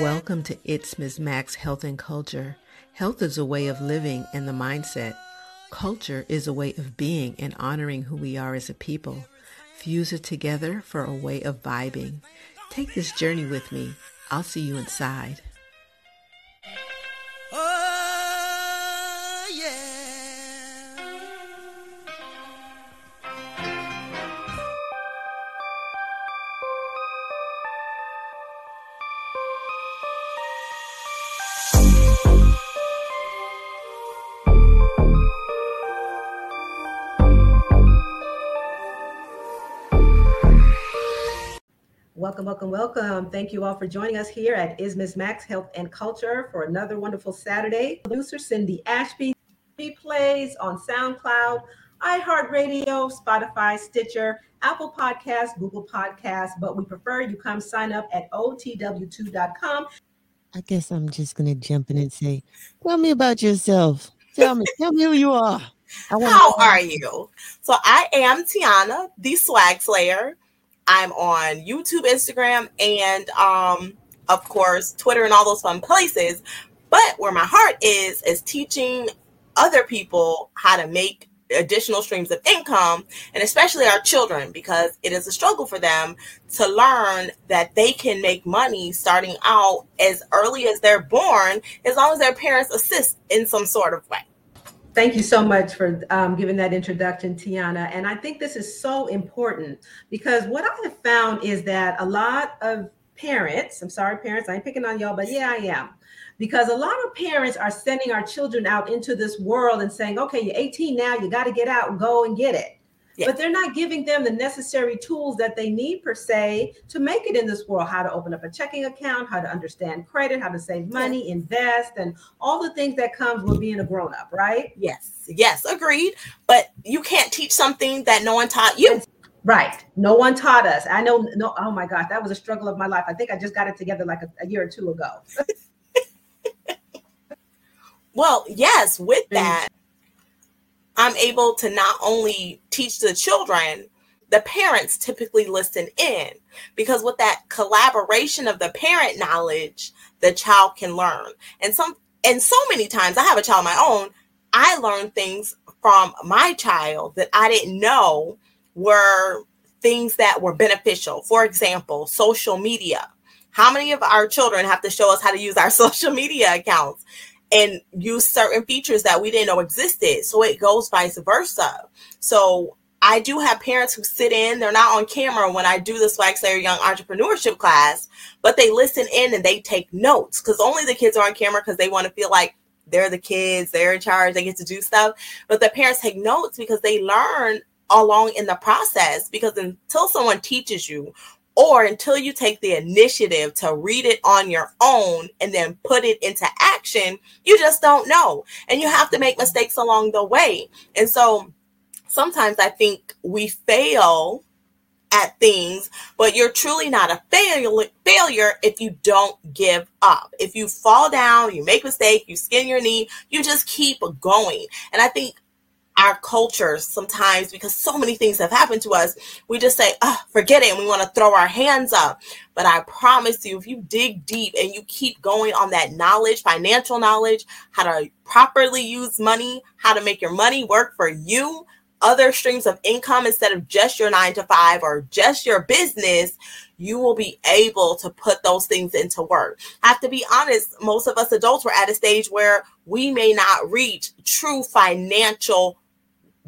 Welcome to It's Ms. Max Health and Culture. Health is a way of living and the mindset. Culture is a way of being and honoring who we are as a people. Fuse it together for a way of vibing. Take this journey with me. I'll see you inside. Welcome, welcome, welcome. Thank you all for joining us here at Is Ms. Max Health and Culture for another wonderful Saturday. Producer Cindy Ashby replays on SoundCloud, iHeartRadio, Spotify, Stitcher, Apple Podcasts, Google Podcasts, but we prefer you come sign up at otw2.com. I guess I'm just gonna jump in and say, tell me about yourself. Tell me, tell me who you are. How are you? So I am Tiana, the swag slayer. I'm on YouTube, Instagram, and um, of course, Twitter and all those fun places. But where my heart is, is teaching other people how to make additional streams of income, and especially our children, because it is a struggle for them to learn that they can make money starting out as early as they're born, as long as their parents assist in some sort of way. Thank you so much for um, giving that introduction, Tiana. And I think this is so important because what I have found is that a lot of parents, I'm sorry, parents, I ain't picking on y'all, but yeah, I am. Because a lot of parents are sending our children out into this world and saying, okay, you're 18 now, you got to get out and go and get it yeah. but they're not giving them the necessary tools that they need per se to make it in this world how to open up a checking account how to understand credit how to save money invest and all the things that comes with being a grown-up right yes yes agreed but you can't teach something that no one taught you Right. No one taught us. I know. No. Oh my gosh, that was a struggle of my life. I think I just got it together like a, a year or two ago. well, yes. With that, I'm able to not only teach the children, the parents typically listen in because with that collaboration of the parent knowledge, the child can learn. And some and so many times I have a child of my own, I learn things from my child that I didn't know were things that were beneficial. For example, social media. How many of our children have to show us how to use our social media accounts? And use certain features that we didn't know existed. So it goes vice versa. So I do have parents who sit in, they're not on camera when I do the Swag Slayer Young Entrepreneurship class, but they listen in and they take notes because only the kids are on camera because they want to feel like they're the kids, they're in charge, they get to do stuff. But the parents take notes because they learn along in the process because until someone teaches you or until you take the initiative to read it on your own and then put it into action, you just don't know. And you have to make mistakes along the way. And so sometimes I think we fail at things, but you're truly not a failure failure if you don't give up. If you fall down, you make mistake, you skin your knee, you just keep going. And I think our culture sometimes because so many things have happened to us we just say oh, forget it and we want to throw our hands up but i promise you if you dig deep and you keep going on that knowledge financial knowledge how to properly use money how to make your money work for you other streams of income instead of just your nine to five or just your business, you will be able to put those things into work. I have to be honest, most of us adults were at a stage where we may not reach true financial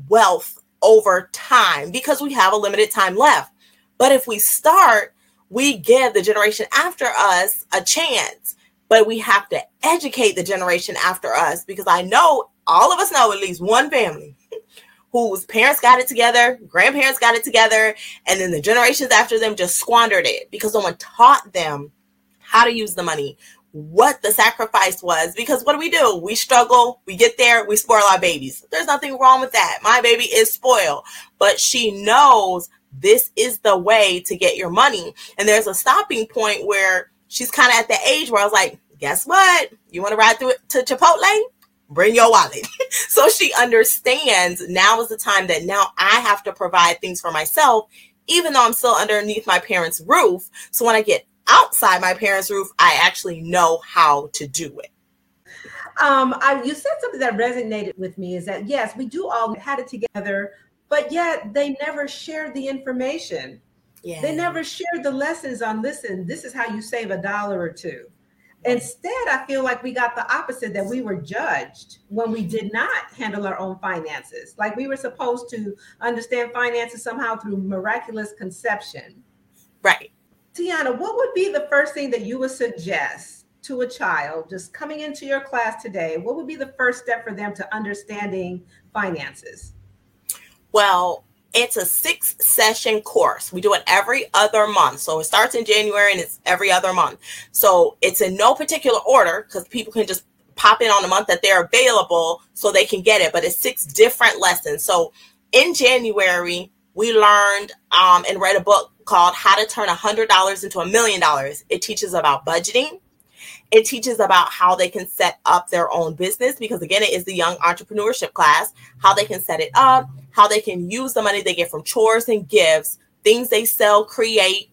wealth over time because we have a limited time left. But if we start, we give the generation after us a chance. But we have to educate the generation after us because I know all of us know at least one family whose parents got it together, grandparents got it together, and then the generations after them just squandered it because no one taught them how to use the money, what the sacrifice was because what do we do? We struggle, we get there, we spoil our babies. There's nothing wrong with that. My baby is spoiled, but she knows this is the way to get your money. And there's a stopping point where she's kind of at the age where I was like, guess what? You want to ride through it to Chipotle? Bring your wallet. so she understands now is the time that now I have to provide things for myself, even though I'm still underneath my parents' roof. So when I get outside my parents' roof, I actually know how to do it. Um, I, you said something that resonated with me is that yes, we do all had it together, but yet they never shared the information. Yeah. They never shared the lessons on listen, this is how you save a dollar or two. Instead, I feel like we got the opposite that we were judged when we did not handle our own finances. Like we were supposed to understand finances somehow through miraculous conception. Right. Tiana, what would be the first thing that you would suggest to a child just coming into your class today? What would be the first step for them to understanding finances? Well, it's a six session course. We do it every other month. So it starts in January and it's every other month. So it's in no particular order because people can just pop in on the month that they're available so they can get it. But it's six different lessons. So in January, we learned um, and read a book called How to Turn a $100 into a Million Dollars. It teaches about budgeting. It teaches about how they can set up their own business because, again, it is the young entrepreneurship class, how they can set it up, how they can use the money they get from chores and gifts, things they sell, create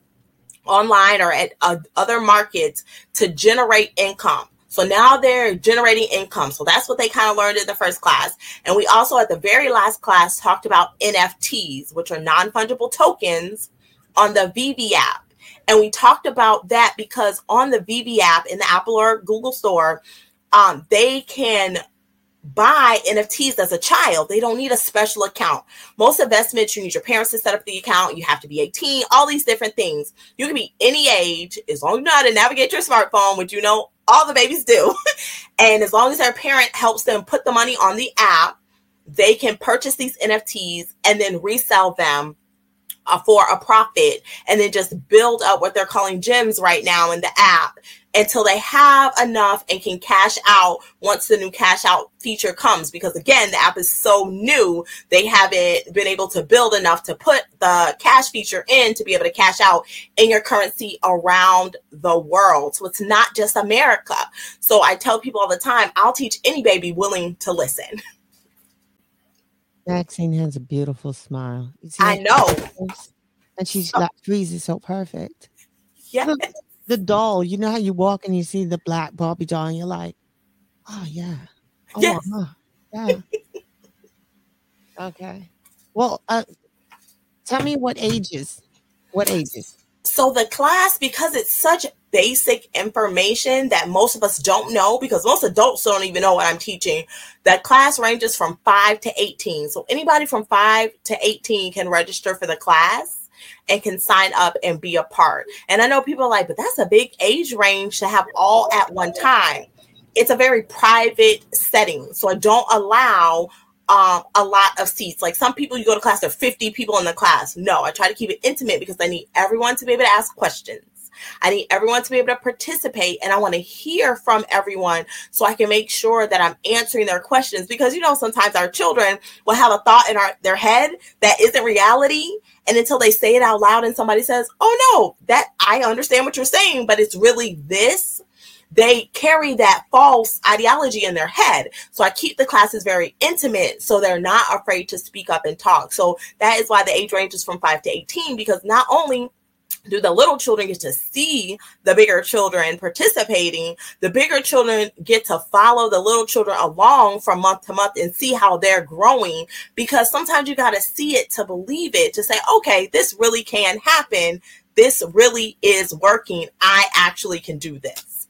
online or at uh, other markets to generate income. So now they're generating income. So that's what they kind of learned in the first class. And we also, at the very last class, talked about NFTs, which are non fungible tokens on the VeVe app. And we talked about that because on the VeVe app in the Apple or Google store, um, they can buy NFTs as a child. They don't need a special account. Most investments, you need your parents to set up the account. You have to be 18, all these different things. You can be any age as long as you know how to navigate your smartphone, which you know all the babies do. and as long as their parent helps them put the money on the app, they can purchase these NFTs and then resell them uh, for a profit and then just build up what they're calling gems right now in the app until they have enough and can cash out once the new cash out feature comes because again the app is so new they haven't been able to build enough to put the cash feature in to be able to cash out in your currency around the world so it's not just america so i tell people all the time i'll teach any baby willing to listen Maxine has a beautiful smile. I know. And she's got freezes so perfect. Yeah. The, the, doll, you know how you walk and you see the black Barbie doll and you're like, oh yeah. Oh, yes. uh, yeah. okay. Well, uh, tell me what ages. What ages? So the class, because it's such basic information that most of us don't know, because most adults don't even know what I'm teaching, that class ranges from 5 to 18. So anybody from 5 to 18 can register for the class and can sign up and be a part. And I know people are like, but that's a big age range to have all at one time. It's a very private setting. So I don't allow um, a lot of seats. Like some people, you go to class, there are 50 people in the class. No, I try to keep it intimate because I need everyone to be able to ask questions. I need everyone to be able to participate and I want to hear from everyone so I can make sure that I'm answering their questions because you know sometimes our children will have a thought in our their head that isn't reality and until they say it out loud and somebody says, "Oh no, that I understand what you're saying, but it's really this." they carry that false ideology in their head. So I keep the classes very intimate so they're not afraid to speak up and talk. So that is why the age range is from 5 to 18 because not only do the little children get to see the bigger children participating? The bigger children get to follow the little children along from month to month and see how they're growing because sometimes you got to see it to believe it to say okay this really can happen. This really is working. I actually can do this.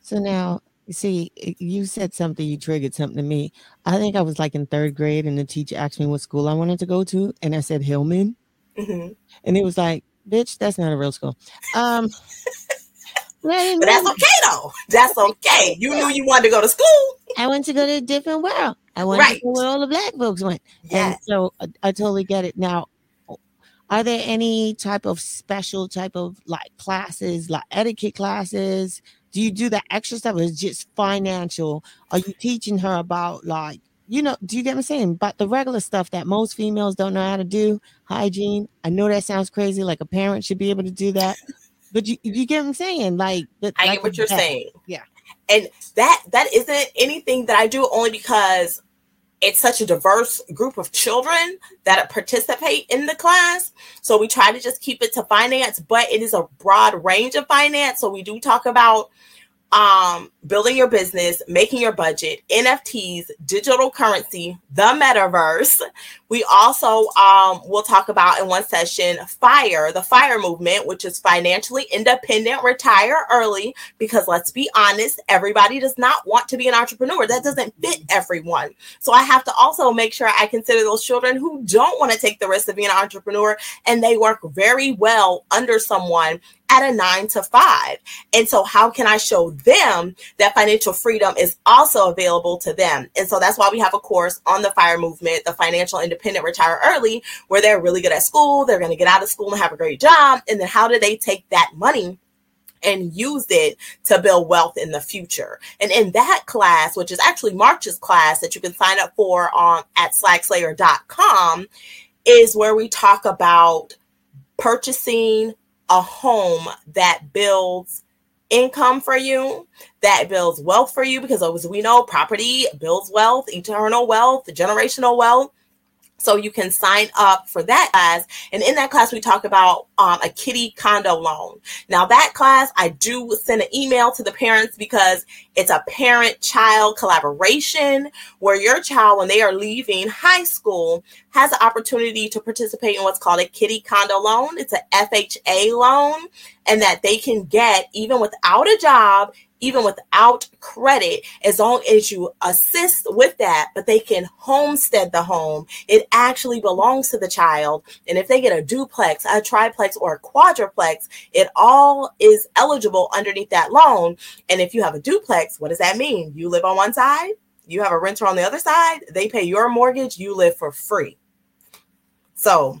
So now, you see, you said something, you triggered something to me. I think I was like in third grade, and the teacher asked me what school I wanted to go to, and I said Hillman, mm-hmm. and it was like, "Bitch, that's not a real school." Um, but that's okay though. That's okay. You knew you wanted to go to school. I went to go to a different world. I went right. to where all the black folks went. Yeah. And so I, I totally get it. Now, are there any type of special type of like classes, like etiquette classes, do you do the extra stuff or is just financial? Are you teaching her about like, you know, do you get what I'm saying? But the regular stuff that most females don't know how to do, hygiene. I know that sounds crazy, like a parent should be able to do that. But you, you get what I'm saying? Like, I like get what you're saying. Yeah. And that that isn't anything that I do only because it's such a diverse group of children that participate in the class. So we try to just keep it to finance, but it is a broad range of finance. So we do talk about um, building your business, making your budget, NFTs, digital currency, the metaverse. We also um, will talk about in one session FIRE, the FIRE movement, which is financially independent, retire early. Because let's be honest, everybody does not want to be an entrepreneur. That doesn't fit everyone. So I have to also make sure I consider those children who don't want to take the risk of being an entrepreneur and they work very well under someone at a nine to five. And so, how can I show them that financial freedom is also available to them? And so, that's why we have a course on the FIRE movement, the financial independent retire early, where they're really good at school, they're going to get out of school and have a great job. And then, how do they take that money? and use it to build wealth in the future. And in that class, which is actually March's class that you can sign up for on at swagslayer.com, is where we talk about purchasing a home that builds income for you, that builds wealth for you, because as we know, property builds wealth, eternal wealth, generational wealth. So you can sign up for that class. And in that class, we talk about um, a kiddie condo loan. Now, that class, I do send an email to the parents because it's a parent child collaboration where your child, when they are leaving high school, has the opportunity to participate in what's called a kiddie condo loan. It's an FHA loan, and that they can get even without a job even without credit, as long as you assist with that, but they can homestead the home. It actually belongs to the child. And if they get a duplex, a triplex, or a quadruplex, it all is eligible underneath that loan. And if you have a duplex, what does that mean? You live on one side, you have a renter on the other side, they pay your mortgage, you live for free. So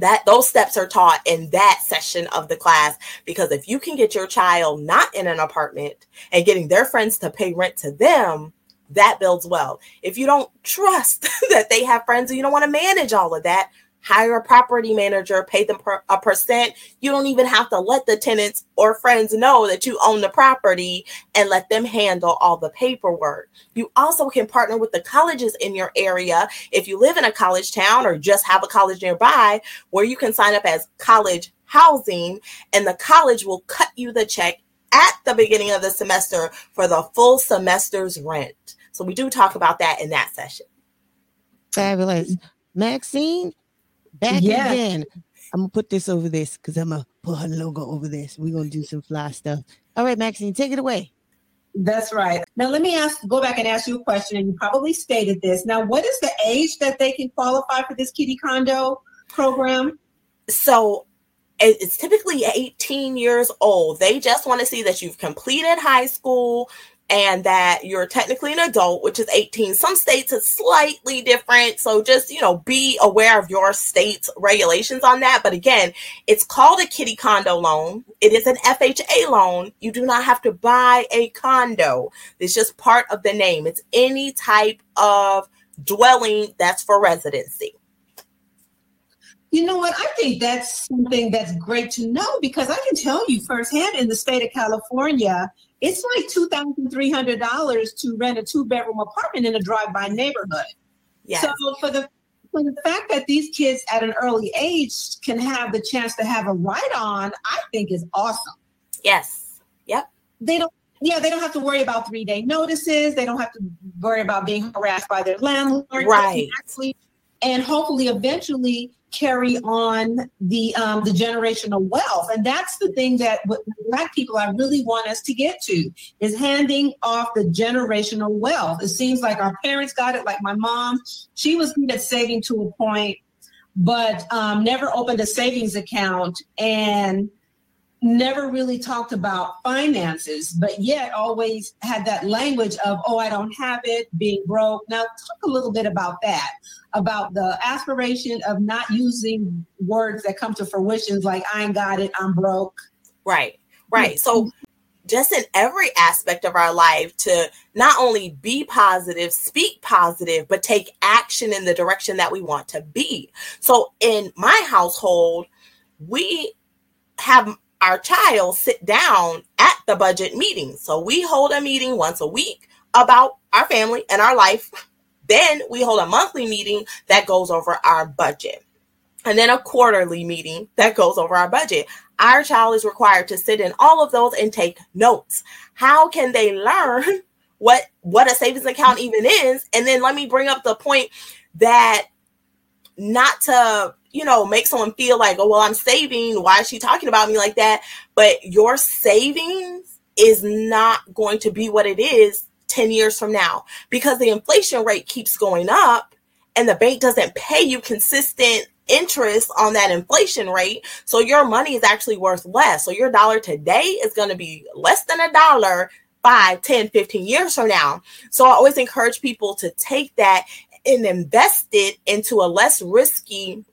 that those steps are taught in that session of the class. Because if you can get your child not in an apartment and getting their friends to pay rent to them that builds well if you don't trust that they have friends and you don't want to manage all of that hire a property manager, pay them per, a percent. You don't even have to let the tenants or friends know that you own the property and let them handle all the paperwork. You also can partner with the colleges in your area if you live in a college town or just have a college nearby where you can sign up as college housing and the college will cut you the check at the beginning of the semester for the full semester's rent. So we do talk about that in that session. Fabulous. Maxine, back yeah. again. I'm gonna put this over this because I'm gonna put her logo over this. We're gonna do some fly stuff. All right, Maxine, take it away. That's right. Now let me ask go back and ask you a question, and you probably stated this. Now, what is the age that they can qualify for this kiddie condo program? So it's typically 18 years old. They just want to see that you've completed high school, and that you're technically an adult, which is 18. Some states it's slightly different. So just, you know, be aware of your state's regulations on that. But again, it's called a kiddie condo loan. It is an FHA loan. You do not have to buy a condo. It's just part of the name. It's any type of dwelling that's for residency. You know what? I think that's something that's great to know because I can tell you firsthand in the state of California, it's like two thousand three hundred dollars to rent a two bedroom apartment in a drive by neighborhood. Yes. So for the for the fact that these kids at an early age can have the chance to have a write on, I think is awesome. Yes. Yep. They don't yeah, they don't have to worry about three day notices. They don't have to worry about being harassed by their landlord. Right. And hopefully, eventually, carry on the um, the generational wealth. And that's the thing that what black people i really want us to get to is handing off the generational wealth. It seems like our parents got it like my mom. She was good at saving to a point but um, never opened a savings account and never really talked about finances, but yet always had that language of, oh, I don't have it, being broke. Now, talk a little bit about that, about the aspiration of not using words that come to fruition like, I ain't got it, I'm broke. Right, right. So, mm-hmm. just in every aspect of our life to not only be positive, speak positive, but take action in the direction that we want to be. So, in my household, we have our child sit down at the budget meeting. So we hold a meeting once a week about our family and our life, Then we hold a monthly meeting that goes over our budget. And then a quarterly meeting that goes over our budget. Our child is required to sit in all of those and take notes. How can they learn what what a savings account even is? And then let me bring up the point that not to you know make someone feel like oh well i'm saving why is she talking about me like that but your savings is not going to be what it is 10 years from now because the inflation rate keeps going up and the bank doesn't pay you consistent interest on that inflation rate. So your money is actually worth less. So your dollar today is going to be less than a dollar 5, 10, 15 years from now. So I always encourage people to take that and invest it into a less risky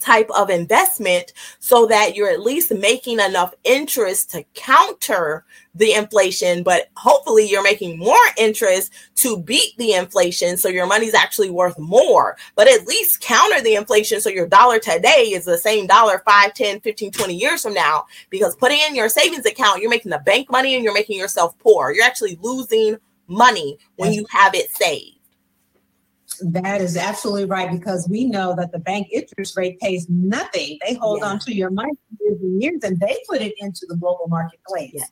type of investment so that you're at least making enough interest to counter the inflation but hopefully you're making more interest to beat the inflation so your money's actually worth more. But at least counter the inflation so your dollar today is the same dollar 5 10 15 20 years from now. Because putting in your savings account you're making the bank money and you're making yourself poor. You're actually losing money when you have it saved that is absolutely right because we know that the bank interest rate pays nothing. They hold yeah. on to your money for years and years and they put it into the global marketplace. Yeah.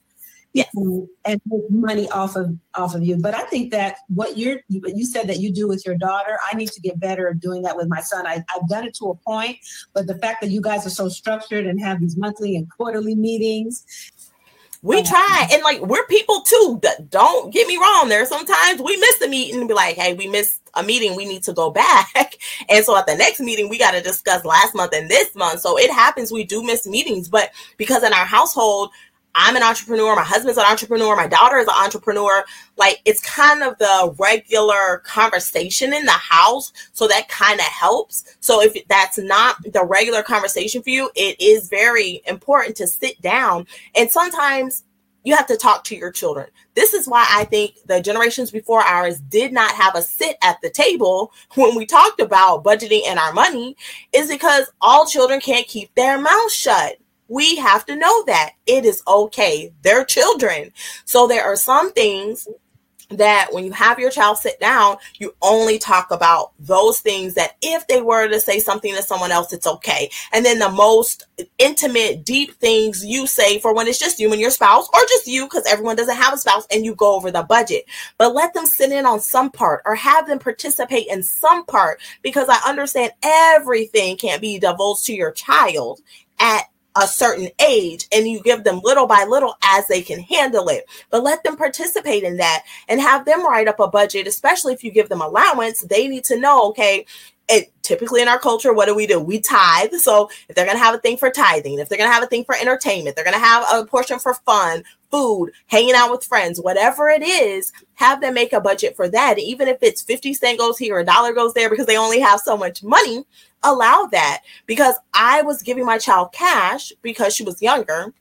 Yes. And make money off of off of you. But I think that what you're you said that you do with your daughter, I need to get better at doing that with my son. I, I've done it to a point, but the fact that you guys are so structured and have these monthly and quarterly meetings we try and like we're people too. Don't get me wrong. There sometimes we miss a meeting and be like, hey, we missed a meeting, we need to go back. And so at the next meeting, we got to discuss last month and this month. So it happens we do miss meetings, but because in our household, I'm an entrepreneur, my husband's an entrepreneur, my daughter is an entrepreneur. Like it's kind of the regular conversation in the house. So that kind of helps. So if that's not the regular conversation for you, it is very important to sit down. And sometimes you have to talk to your children. This is why I think the generations before ours did not have a sit at the table when we talked about budgeting and our money, is because all children can't keep their mouths shut. We have to know that it is okay. They're children. So there are some things that when you have your child sit down, you only talk about those things that if they were to say something to someone else, it's okay. And then the most intimate, deep things you say for when it's just you and your spouse, or just you, because everyone doesn't have a spouse, and you go over the budget. But let them sit in on some part or have them participate in some part because I understand everything can't be divulged to your child at a certain age and you give them little by little as they can handle it. But let them participate in that and have them write up a budget, especially if you give them allowance. They need to know, okay, it typically in our culture, what do we do? We tithe. So if they're going to have a thing for tithing, if they're going to have a thing for entertainment, they're going to have a portion for fun, food, hanging out with friends, whatever it is, have them make a budget for that. Even if it's 50 cent goes here, a dollar goes there because they only have so much money, allow that because I was giving my child cash because she was younger.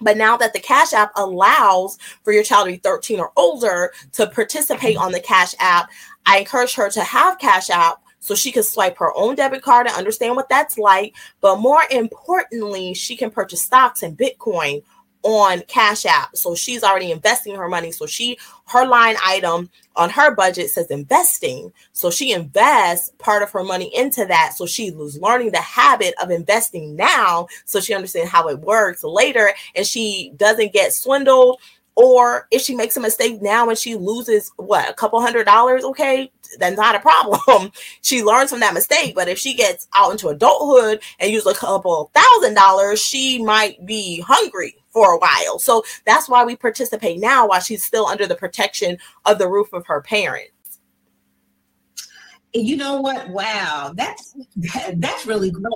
But now that the Cash App allows for your child to be 13 or older to participate on the Cash App, I encourage her to have Cash App so she can swipe her own debit card and understand what that's like. But more importantly, she can purchase stocks and Bitcoin on Cash App. So she's already investing her money. So she her line item on her budget says investing. So she invests part of her money into that. So she was learning the habit of investing now so she understands how it works later and she doesn't get swindled or if she makes a mistake now and she loses what a couple hundred dollars, okay, that's not a problem. she learns from that mistake. But if she gets out into adulthood and uses a couple thousand dollars, she might be hungry for a while. So that's why we participate now while she's still under the protection of the roof of her parents. You know what? Wow, that's that's really great.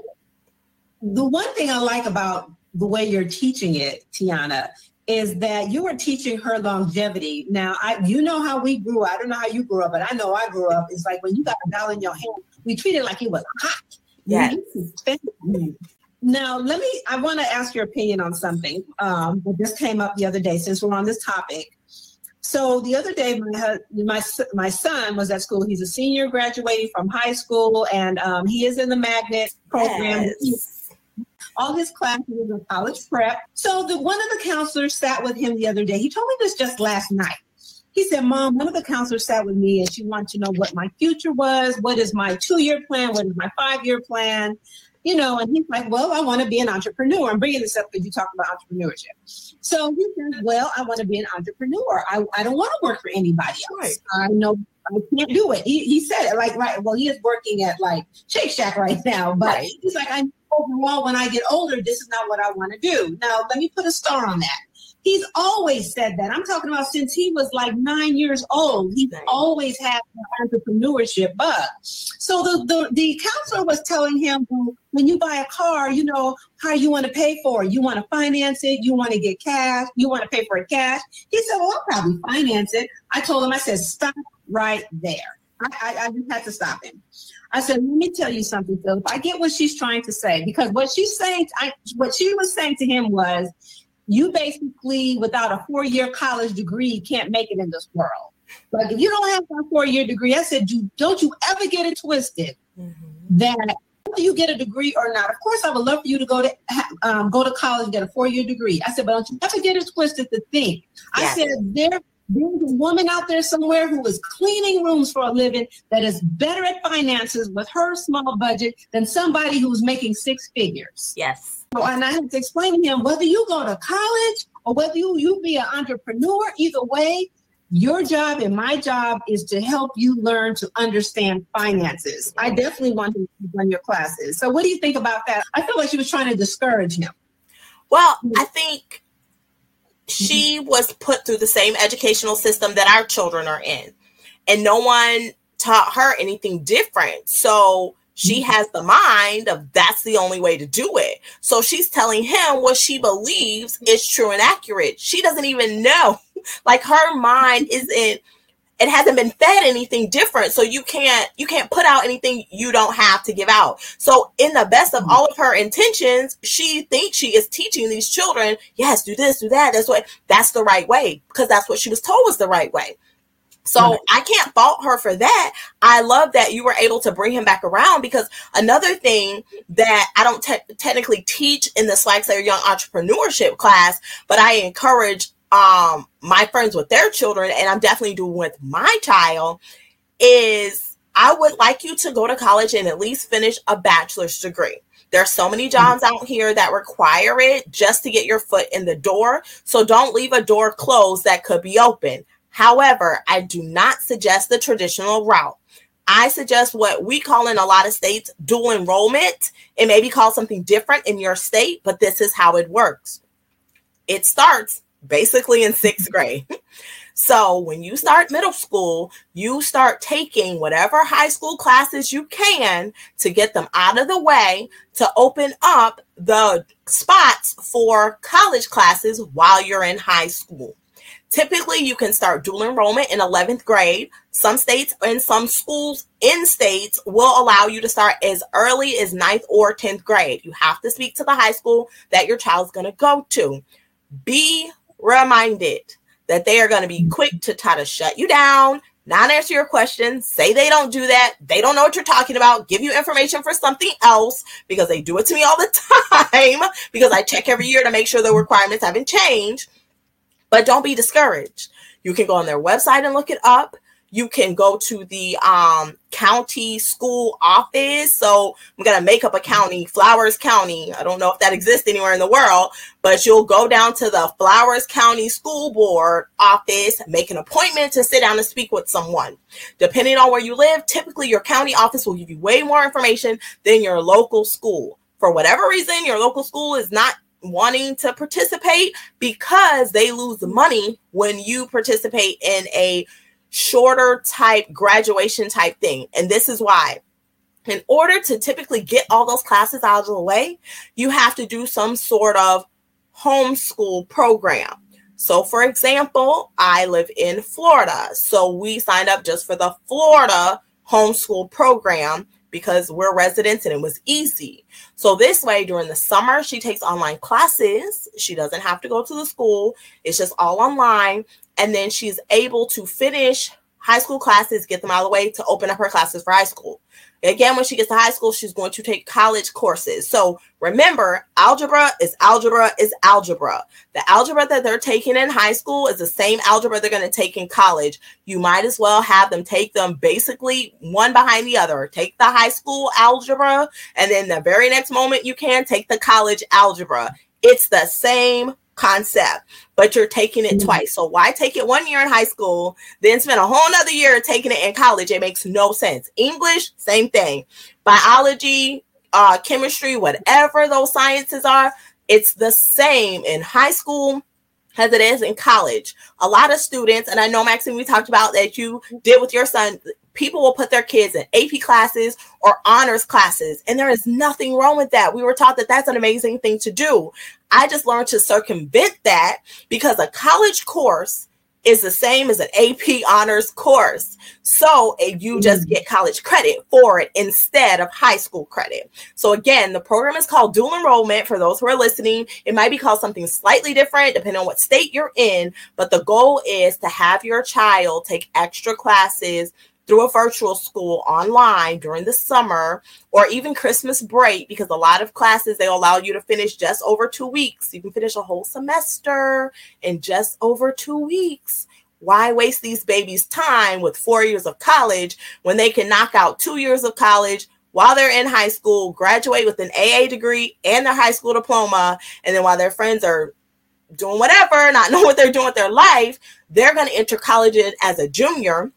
The one thing I like about the way you're teaching it, Tiana, is that you are teaching her longevity. Now, I you know how we grew up. I don't know how you grew up, but I know I grew up. It's like when you got a dollar in your hand, we treated it like it was hot. Yeah. Now, let me. I want to ask your opinion on something um, that just came up the other day. Since we're on this topic, so the other day, my my my son was at school. He's a senior, graduating from high school, and um, he is in the magnet program. Yes all his classes were college prep. So the one of the counselors sat with him the other day. He told me this just last night. He said, Mom, one of the counselors sat with me and she wanted to know what my future was. What is my two year plan? What is my five year plan? You know, and he's like, Well, I want to be an entrepreneur. I'm bringing this up because you talk about entrepreneurship. So he says, Well, I want to be an entrepreneur. I, I don't want to work for anybody else. I know I can't do it. He, he said it like, right. Well, he is working at like Shake Shack right now, but right. he's like, I overall, when I get older, this is not what I want to do. Now, let me put a star on that. He's always said that. I'm talking about since he was like nine years old. He's always had the entrepreneurship bug. So the, the, the counselor was telling him, well, when you buy a car, you know how you want to pay for it. You want to finance it. You want to get cash. You want to pay for it cash. He said, well, I'll probably finance it. I told him, I said, stop right there. I, I, I just had to stop him. I said, let me tell you something, Philip. I get what she's trying to say because what she's saying, I, what she was saying to him was, you basically, without a four-year college degree, can't make it in this world. Like if you don't have a four-year degree, I said, you don't you ever get it twisted mm-hmm. that whether you get a degree or not. Of course, I would love for you to go to um, go to college and get a four-year degree. I said, but don't you ever get it twisted to think. Yes. I said there there's a woman out there somewhere who is cleaning rooms for a living that is better at finances with her small budget than somebody who's making six figures. Yes. So, and I had to explain to him whether you go to college or whether you, you be an entrepreneur, either way, your job and my job is to help you learn to understand finances. I definitely want to run your classes. So, what do you think about that? I feel like she was trying to discourage him. Well, I think she was put through the same educational system that our children are in. And no one taught her anything different. So she mm-hmm. has the mind of that's the only way to do it. So she's telling him what she believes is true and accurate. She doesn't even know. Like her mind isn't it hasn't been fed anything different. So you can't you can't put out anything you don't have to give out. So in the best of mm-hmm. all of her intentions she thinks she is teaching these children yes do this do that. That's what that's the right way because that's what she was told was the right way. So. Mm-hmm. I can't fault her for that. I love that you were able to bring him back around because another thing that I don't te- technically teach in the Swagslayer Young Entrepreneurship class, but I encourage um my friends with their children and I'm definitely doing with my child is I would like you to go to college and at least finish a bachelor's degree. There's so many jobs out here that require it just to get your foot in the door. So don't leave a door closed that could be open. However, I do not suggest the traditional route. I suggest what we call in a lot of states dual enrollment. It may be called something different in your state, but this is how it works. It starts basically in sixth grade. So when you start middle school, you start taking whatever high school classes you can to get them out of the way to open up the spots for college classes while you're in high school. Typically, you can start dual enrollment in 11th grade. Some states and some schools in states will allow you to start as early as 9th or 10th grade. You have to speak to the high school that your child's going to go to. Be reminded that they are going to be quick to try to shut you down, not answer your questions, say they don't do that, they don't know what you're talking about, give you information for something else because they do it to me all the time because I check every year to make sure the requirements haven't changed. But don't be discouraged. You can go on their website and look it up you can go to the um, county school office. So I'm going to make up a county, Flowers County. I don't know if that exists anywhere in the world, but you'll go down to the Flowers County School Board office, make an appointment to sit down and speak with someone. Depending on where you live, typically your county office will give you way more information than your local school. For whatever reason, your local school is not wanting to participate because they lose money when you participate in a shorter type graduation type thing. And this is why. In order to typically get all those classes out of the way, you have to do some sort of homeschool program. So, for example, I live in Florida. So, we signed up just for the Florida homeschool program because we're residents and it was easy. So, this way, during the summer, she takes online classes. She doesn't have to go to the school, it's just all online and then she's able to finish high school classes, get them out of the way to open up her classes for high school. Again, when she gets to high school, she's going to take college courses. So remember, algebra is algebra is algebra. The algebra that they're taking in high school is the same algebra they're going to take in college. You might as well have them take them basically one behind the other. Take the high school algebra, and then the very next moment you can take the college algebra. It's the same concept, but you're taking it mm-hmm. twice. So why take it one year in high school, then spend a whole nother year taking it in college? It makes no sense. English, same thing. Biology, uh, chemistry, whatever those sciences are, it's the same in high school as it is in college. A lot of students, and I know Maxine, we talked about that you did with your son, people will put their kids in AP classes or honors classes, and there is nothing wrong with that. We were taught that that's an amazing thing to do. I just learned to circumvent that because a college course is the same as an AP honors course. So you just mm. get college credit for it instead of high school credit. So again, the program is called dual enrollment for those who are listening. It might be called something slightly different depending on what state you're in, but the goal is to have your child take extra classes through a virtual school online during the summer or even Christmas break because a lot of classes they allow you to finish just over 2 weeks. You can finish a whole semester in just over 2 weeks. Why waste these babies time with 4 years of college when they can knock out 2 years of college while they're in high school, graduate with an AA degree and their high school diploma, and then while their friends are doing whatever, not knowing what they're doing with their life, they're going to enter college as a junior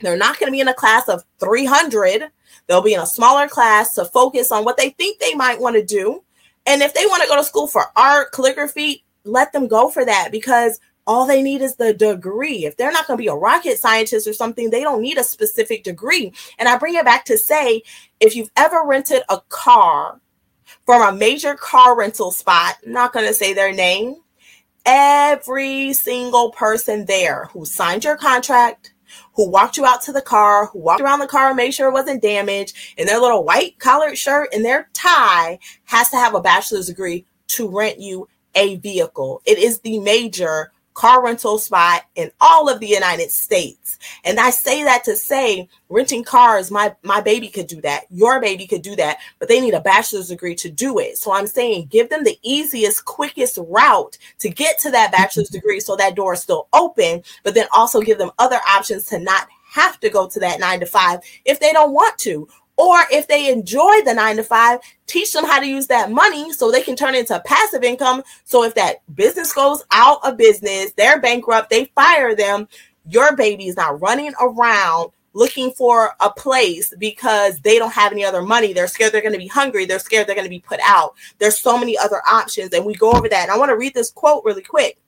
they're not going to be in a class of 300. They'll be in a smaller class to focus on what they think they might want to do. And if they want to go to school for art, calligraphy, let them go for that because all they need is the degree. If they're not going to be a rocket scientist or something, they don't need a specific degree. And I bring it back to say if you've ever rented a car from a major car rental spot, not going to say their name, every single person there who signed your contract, who walked you out to the car, who walked around the car made sure it wasn't damaged, in their little white collared shirt and their tie has to have a bachelor's degree to rent you a vehicle. It is the major car rental spot in all of the United States. And I say that to say renting cars, my my baby could do that. Your baby could do that, but they need a bachelor's degree to do it. So I'm saying give them the easiest, quickest route to get to that bachelor's mm-hmm. degree so that door is still open, but then also give them other options to not have to go to that 9 to 5 if they don't want to or if they enjoy the nine to five, teach them how to use that money so they can turn it into passive income. So if that business goes out of business, they're bankrupt, they fire them, your baby is not running around looking for a place because they don't have any other money. They're scared they're going to be hungry. They're scared they're going to be put out. There's so many other options. And we go over that. And I want to read this quote really quick.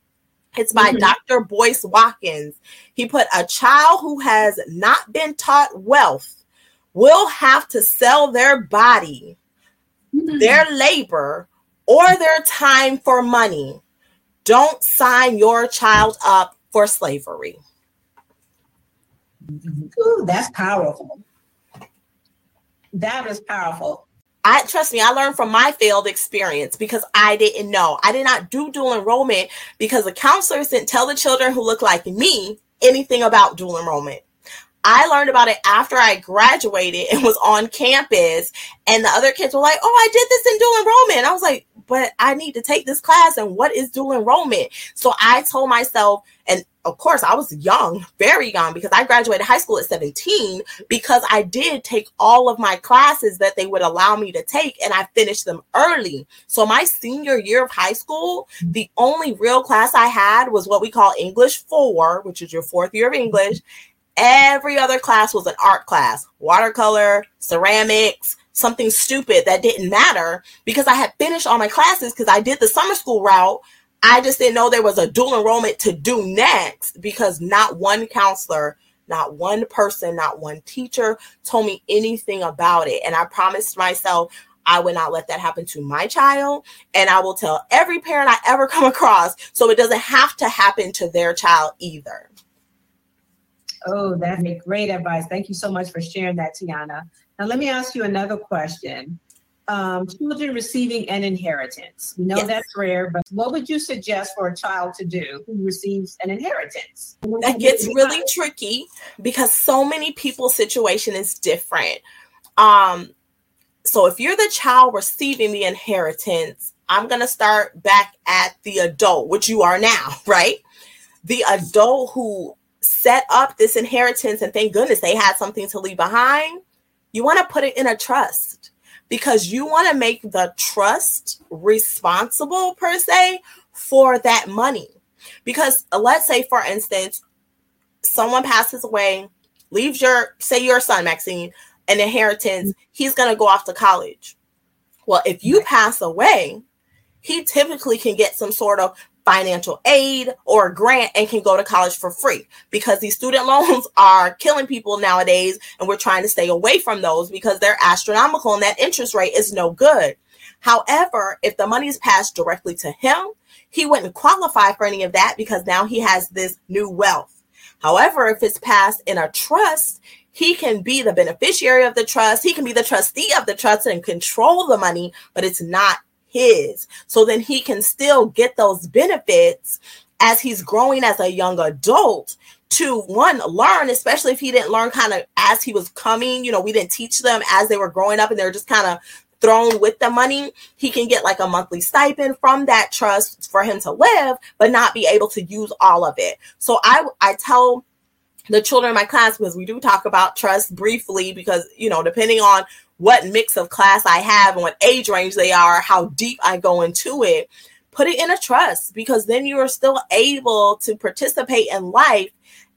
It's by mm-hmm. Dr. Boyce Watkins. He put a child who has not been taught wealth will have to sell their body, mm-hmm. their labor, or their time for money. Don't sign your child up for slavery. Ooh, that's powerful. That is powerful. I trust me, I learned from my failed experience because I didn't know. I did not do dual enrollment because the counselors didn't tell the children who look like me anything about dual enrollment. I learned about it after I graduated and was on campus, and the other kids were like, "Oh, I did this in dual enrollment." I was like, "But I need to take this class, and what is dual enrollment?" So I told myself, and of course, I was young, very young, because I graduated high school at 17, because I did take all of my classes that they would allow me to take, and I finished them early. So, my senior year of high school, the only real class I had was what we call English 4, which is your fourth year of English, Every other class was an art class, watercolor, ceramics, something stupid that didn't matter because I had finished all my classes because I did the summer school route. I just didn't know there was a dual enrollment to do next because not one counselor, not one person, not one teacher told me anything about it. And I promised myself I would not let that happen to my child. And I will tell every parent I ever come across so it doesn't have to happen to their child either. Oh, that's great advice. Thank you so much for sharing that, Tiana. Now, let me ask you another question. Um, children receiving an inheritance. We know yes. that's rare, but what would you suggest for a child to do who receives an inheritance? That gets really tricky because so many people's situation is different. Um, so if you're the child receiving the inheritance, I'm going to start back at the adult, which you are now, right? The adult who set up this inheritance and thank goodness they had something to leave behind. You want to put it in a trust because you want to make the trust responsible per se for that money. Because uh, let's say, for instance, someone passes away, leaves your, say, your son, Maxine, an inheritance, he's going to go off to college. Well, if you pass away, he typically can get some sort of financial aid or a grant and can go to college for free because these student loans are killing people nowadays and we're trying to stay away from those because they're astronomical and that interest rate is no good. However, if the money is passed directly to him, he wouldn't qualify for any of that because now he has this new wealth. However, if it's passed in a trust, he can be the beneficiary of the trust. He can be the trustee of the trust and control the money, but it's not his. So then he can still get those benefits as he's growing as a young adult to one learn especially if he didn't learn kind of as he was coming. You know we didn't teach them as they were growing up and they're just kind of thrown with the money. He can get like a monthly stipend from that trust for him to live but not be able to use all of it. So i i tell the children in my class because we do talk about trust briefly because you know depending on what mix of class I have and what age range they are, how deep I go into it. Put it in a trust because then you are still able to participate in life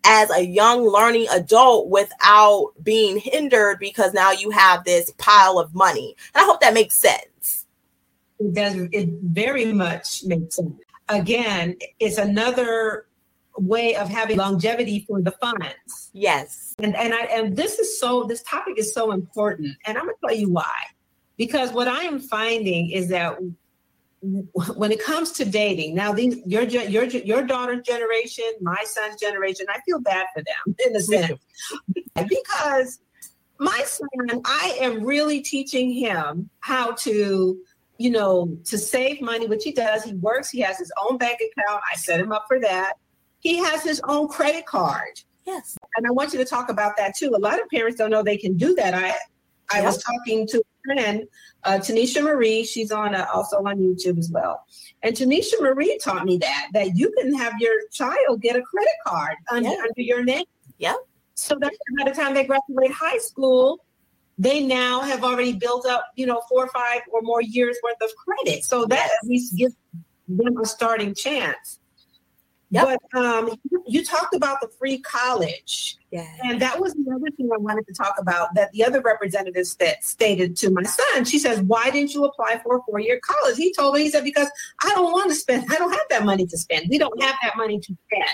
as a young learning adult without being hindered because now you have this pile of money. And I hope that makes sense. It does. It very much makes sense. Again, it's another way of having longevity for the funds. Yes. And and I and this is so this topic is so important. And I'm gonna tell you why. Because what I am finding is that when it comes to dating, now these your your your daughter's generation, my son's generation, I feel bad for them in a sense because my son, I am really teaching him how to, you know, to save money, which he does. He works, he has his own bank account. I set him up for that. He has his own credit card. Yes. And I want you to talk about that too. A lot of parents don't know they can do that. I I yep. was talking to a friend, uh, Tanisha Marie. She's on uh, also on YouTube as well. And Tanisha Marie taught me that that you can have your child get a credit card under, yep. under your name. Yeah. So that by the time they graduate high school, they now have already built up, you know, four or five or more years worth of credit. So that at least gives them a starting chance. Yep. But um, you talked about the free college. Yeah. And that was another thing I wanted to talk about that the other representatives that stated to my son. She says, Why didn't you apply for a four year college? He told me, he said, Because I don't want to spend, I don't have that money to spend. We don't have that money to spend.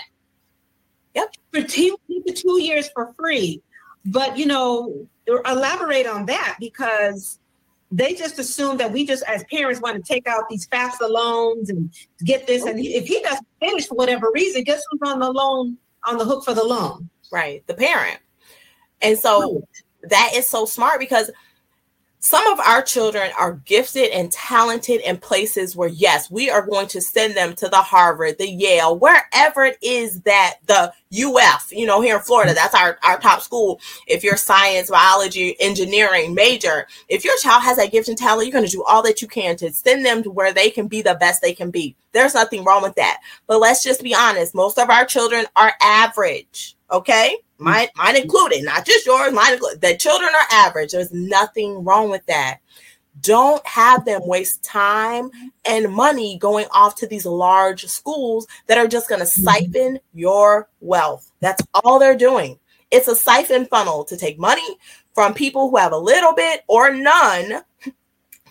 Yep. For two, two years for free. But, you know, elaborate on that because they just assume that we just as parents want to take out these FAFSA loans and get this. And if he doesn't finish for whatever reason, guess who's on the loan on the hook for the loan? Right, the parent. And so that is so smart because some of our children are gifted and talented in places where yes we are going to send them to the harvard the yale wherever it is that the uf you know here in florida that's our, our top school. If you're science biology engineering major if your child has that gift and talent you're going to do all that you can to send them to where they can be the best they can be. There's nothing wrong with that. But let's just be honest most of our children are average okay mine, mine included, not just yours, mine included. The children are average. There's nothing wrong with that. Don't have them waste time and money going off to these large schools that are just going to mm-hmm. siphon your wealth. That's all they're doing. It's a siphon funnel to take money from people who have a little bit or none.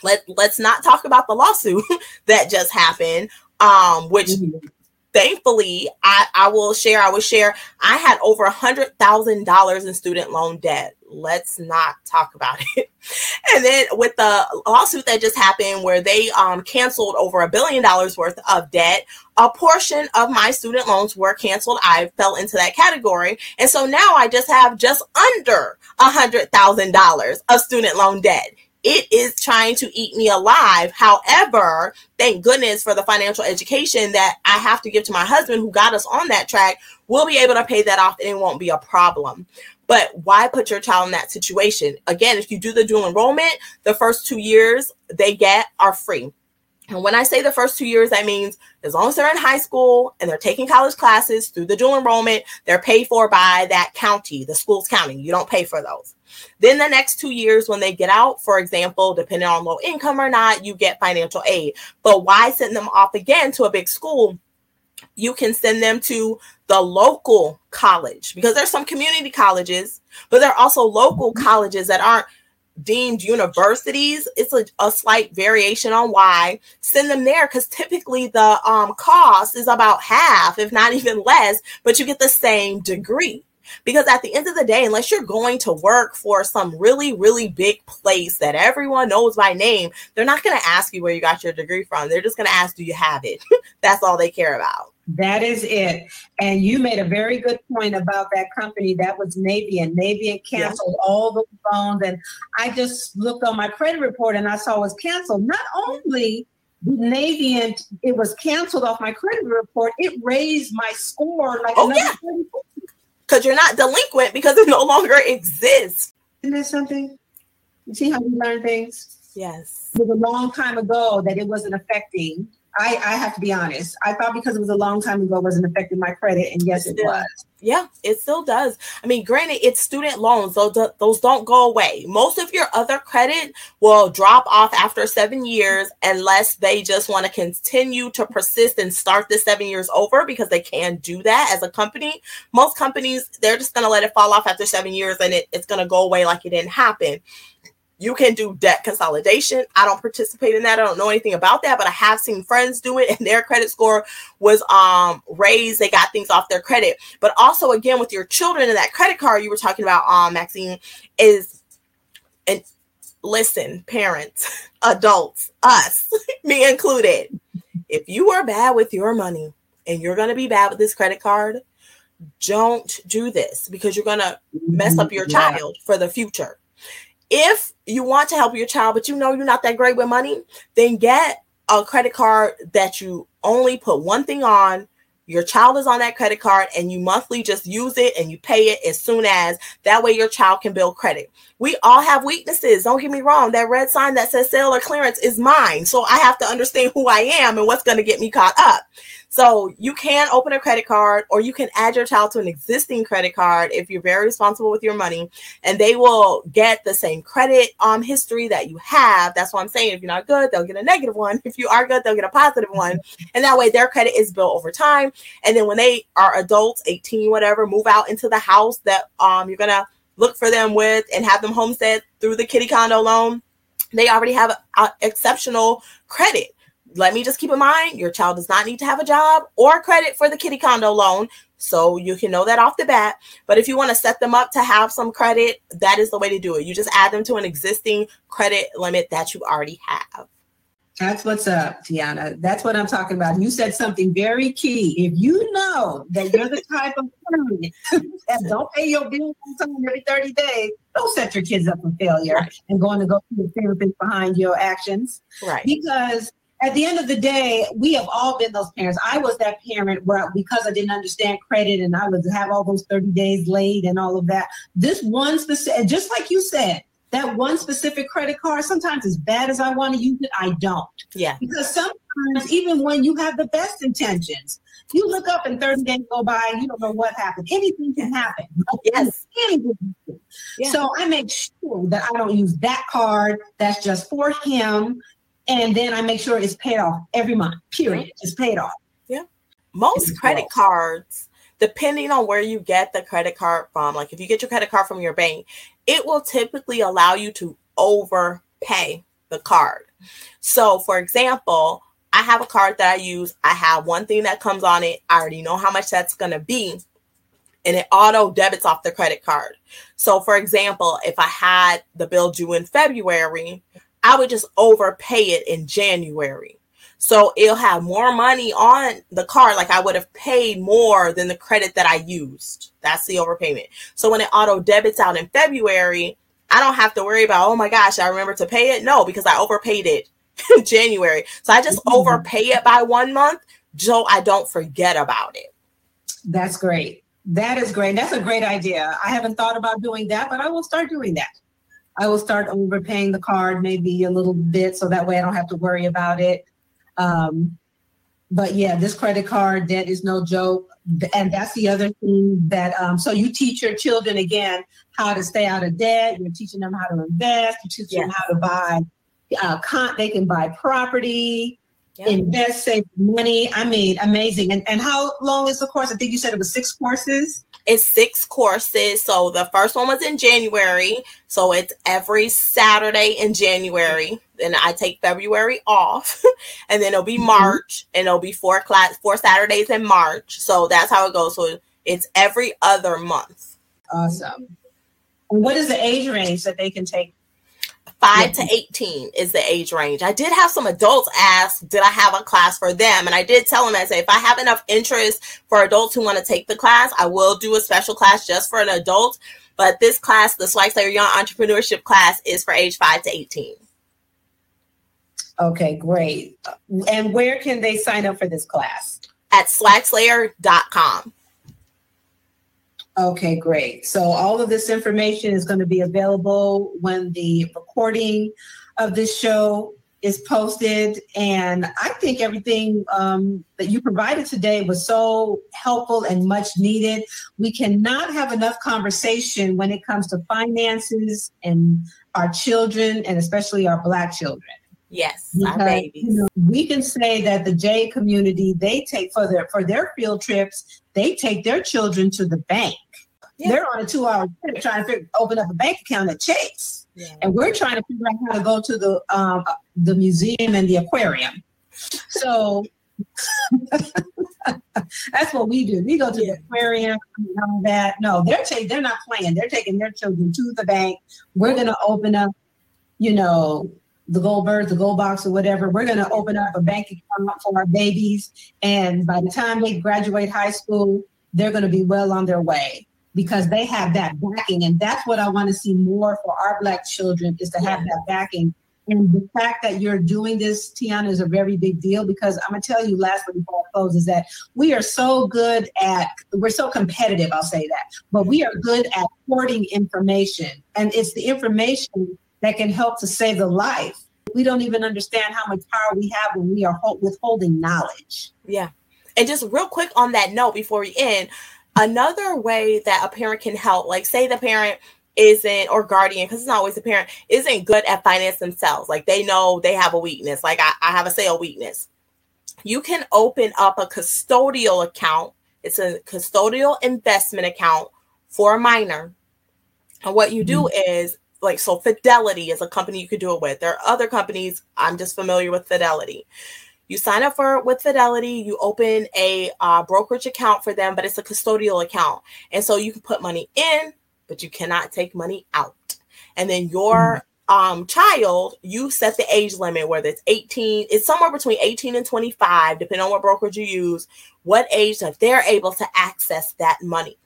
Let, let's not talk about the lawsuit that just happened um, which mm-hmm thankfully, I, I will share, I will share, I had over a hundred thousand dollars in student loan debt. Let's not talk about it. And then with the lawsuit that just happened where they um, canceled over a billion dollars worth of debt, a portion of my student loans were canceled. I fell into that category. And so now I just have just under a hundred thousand dollars of student loan debt it is trying to eat me alive. However, thank goodness for the financial education that I have to give to my husband who got us on that track. We'll be able to pay that off and it won't be a problem. But why put your child in that situation? Again, if you do the dual enrollment, the first two years they get are free. And when I say the first two years, that means as long as they're in high school and they're taking college classes through the dual enrollment, they're paid for by that county, the school's county. You don't pay for those. Then the next two years, when they get out, for example, depending on low income or not, you get financial aid. But why send them off again to a big school? You can send them to the local college because there's some community colleges, but there are also local colleges that aren't deemed universities it's a, a, slight variation on why send them there because typically the um, cost is about half if not even less but you get the same degree. Because at the end of the day unless you're going to work for some really really big place that everyone knows by name they're not going to ask you where you got your degree from. They're just going to ask do you have it? That's all they care about that is it. And you made a very good point about that company. That was Navient. Navient canceled yeah. all the loans. And I just looked on my credit report and I saw it was canceled. Not only did Navient, it was canceled off my credit report, it raised my score like oh, yeah. Because you're not delinquent because it no longer exists. Isn't there something? You see how we learn things? Yes. It was a long time ago that it wasn't affecting I, I have to be honest. I thought because it was a long time ago it wasn't affecting my credit, and yes, it was. Yeah, it still does. I mean, granted, it's student loans; those those don't go away. Most of your other credit will drop off after seven years, unless they just want to continue to persist and start the seven years over because they can do that as a company. Most companies they're just going to let it fall off after seven years, and it, it's going to go away like it didn't happen you can do debt consolidation. I don't participate in that. I don't know anything about that, but I have seen friends do it and their credit score was um raised. They got things off their credit. But also again with your children and that credit card you were talking about um Maxine is and listen, parents, adults, us, me included. If you are bad with your money and you're going to be bad with this credit card, don't do this because you're going to mess up your child for the future if you want to help your child, but you know you're not that great with money, then get a credit card that you only put one thing on. Your child is on that credit card and you monthly just use it and you pay it as soon as that way your child can build credit. We all have weaknesses. Don't get me wrong. That red sign that says sale or clearance is mine. So I have to understand who I am and what's going to get me caught up. So you can open a credit card or you can add your child to an existing credit card if you're very responsible with your money and they will get the same credit um history that you have. That's what I'm saying. If you're not good, they'll get a negative one. If you are good, they'll get a positive one. And that way their credit is built over time. And then when they are adults, 18, whatever, move out into the house that um you're gonna look for them with and have them homestead through the kiddie condo loan they already have a, exceptional credit let me just keep in mind your child does not need to have a job or credit for the kiddie condo loan. So you can know that off the bat. But if you want to set them up to have some credit, that is the way to do it. You just add them to an existing credit limit that you already have. That's what's up, Tiana. That's what I'm talking about. You said something very key. If you know that you're the type of parent that don't pay your bills on time every 30 days, don't set your kids up for failure right. and going to go to the therapist behind your actions. Right. Because at the end of the day, we have all been those parents. I was that parent where because I didn't understand credit and I would have all those 30 days late and all of that. This one specific, just like you said, that one specific credit card, sometimes as bad as I want to use it, I don't. Yeah. Because sometimes, even when you have the best intentions, you look up and 30 days go by and you don't know what happened. Anything can happen. Yes. Yeah. So I make sure that I don't use that card that's just for him and then I make sure it's paid off every month. Period. It's paid off. Yeah. Most credit cards, depending on where you get the credit card from, like if you get your credit card from your bank, it will typically allow you to overpay the card. So, for example, I have a card that I use. I have one thing that comes on it. I already know how much that's going to be. And it auto debits off the credit card. So, for example, if I had the bill due in February, I would just overpay it in January. So it'll have more money on the card. Like I would have paid more than the credit that I used. That's the overpayment. So when it auto debits out in February, I don't have to worry about, oh my gosh, I remember to pay it. No, because I overpaid it in January. So I just mm-hmm. overpay it by one month so I don't forget about it. That's great. That is great. That's a great idea. I haven't thought about doing that, but I will start doing that. I will start overpaying the card maybe a little bit so that way I don't have to worry about it. Um, but yeah, this credit card debt is no joke. And that's the other thing that, um, so you teach your children again how to stay out of debt. You're teaching them how to invest. You're teach them how to buy, uh, con- they can buy property, invest, save money. I mean, amazing. And, and how long is the course? I think you said it was six courses. It's six courses. So the first one was in January. So it's every Saturday in January. Then I take February off, and then it'll be mm-hmm. March, and it'll be four class, four Saturdays in March. So that's how it goes. So it's every other month. Awesome. What is the age range that they can take Five to 18 is the age range. I did have some adults ask, did I have a class for them? And I did tell them, I say, if I have enough interest for adults who want to take the class, I will do a special class just for an adult. But this class, the Swag Slayer Young Entrepreneurship class, is for age 5 to 18. Okay, great. And where can they sign up for this class? At swagslayer.com. Okay, great. So all of this information is going to be available when the recording of this show is posted. And I think everything um, that you provided today was so helpful and much needed. We cannot have enough conversation when it comes to finances and our children, and especially our Black children. Yes, because, our babies. You know, we can say that the J community they take for their for their field trips, they take their children to the bank yeah. They're on a two hour trip trying to figure, open up a bank account at Chase. Yeah. And we're trying to figure out how to go to the um, the museum and the aquarium. So that's what we do. We go to yeah. the aquarium and all that. No, they're taking they're not playing. They're taking their children to the bank. We're gonna open up, you know, the gold bird, the gold box, or whatever. We're gonna open up a bank account for our babies. And by the time they graduate high school, they're gonna be well on their way because they have that backing. And that's what I want to see more for our Black children is to have that backing. And the fact that you're doing this, Tiana, is a very big deal because I'm going to tell you lastly before I close is that we are so good at, we're so competitive, I'll say that, but we are good at hoarding information. And it's the information that can help to save the life. We don't even understand how much power we have when we are withholding knowledge. Yeah. And just real quick on that note before we end, Another way that a parent can help, like say the parent isn't or guardian because it's not always a parent isn't good at finance themselves. Like they know they have a weakness. Like I, I have a sale weakness. You can open up a custodial account. It's a custodial investment account for a minor. And what you do mm-hmm. is like so fidelity is a company you could do it with. There are other companies i'm just familiar with fidelity you sign up for with Fidelity, you open a uh, brokerage account for them, but it's a custodial account. And so you can put money in, but you cannot take money out. And then your mm-hmm. um, child, you set the age limit, whether it's 18, it's somewhere between 18 and 25, depending on what brokerage you use, what age that they're able to access that money.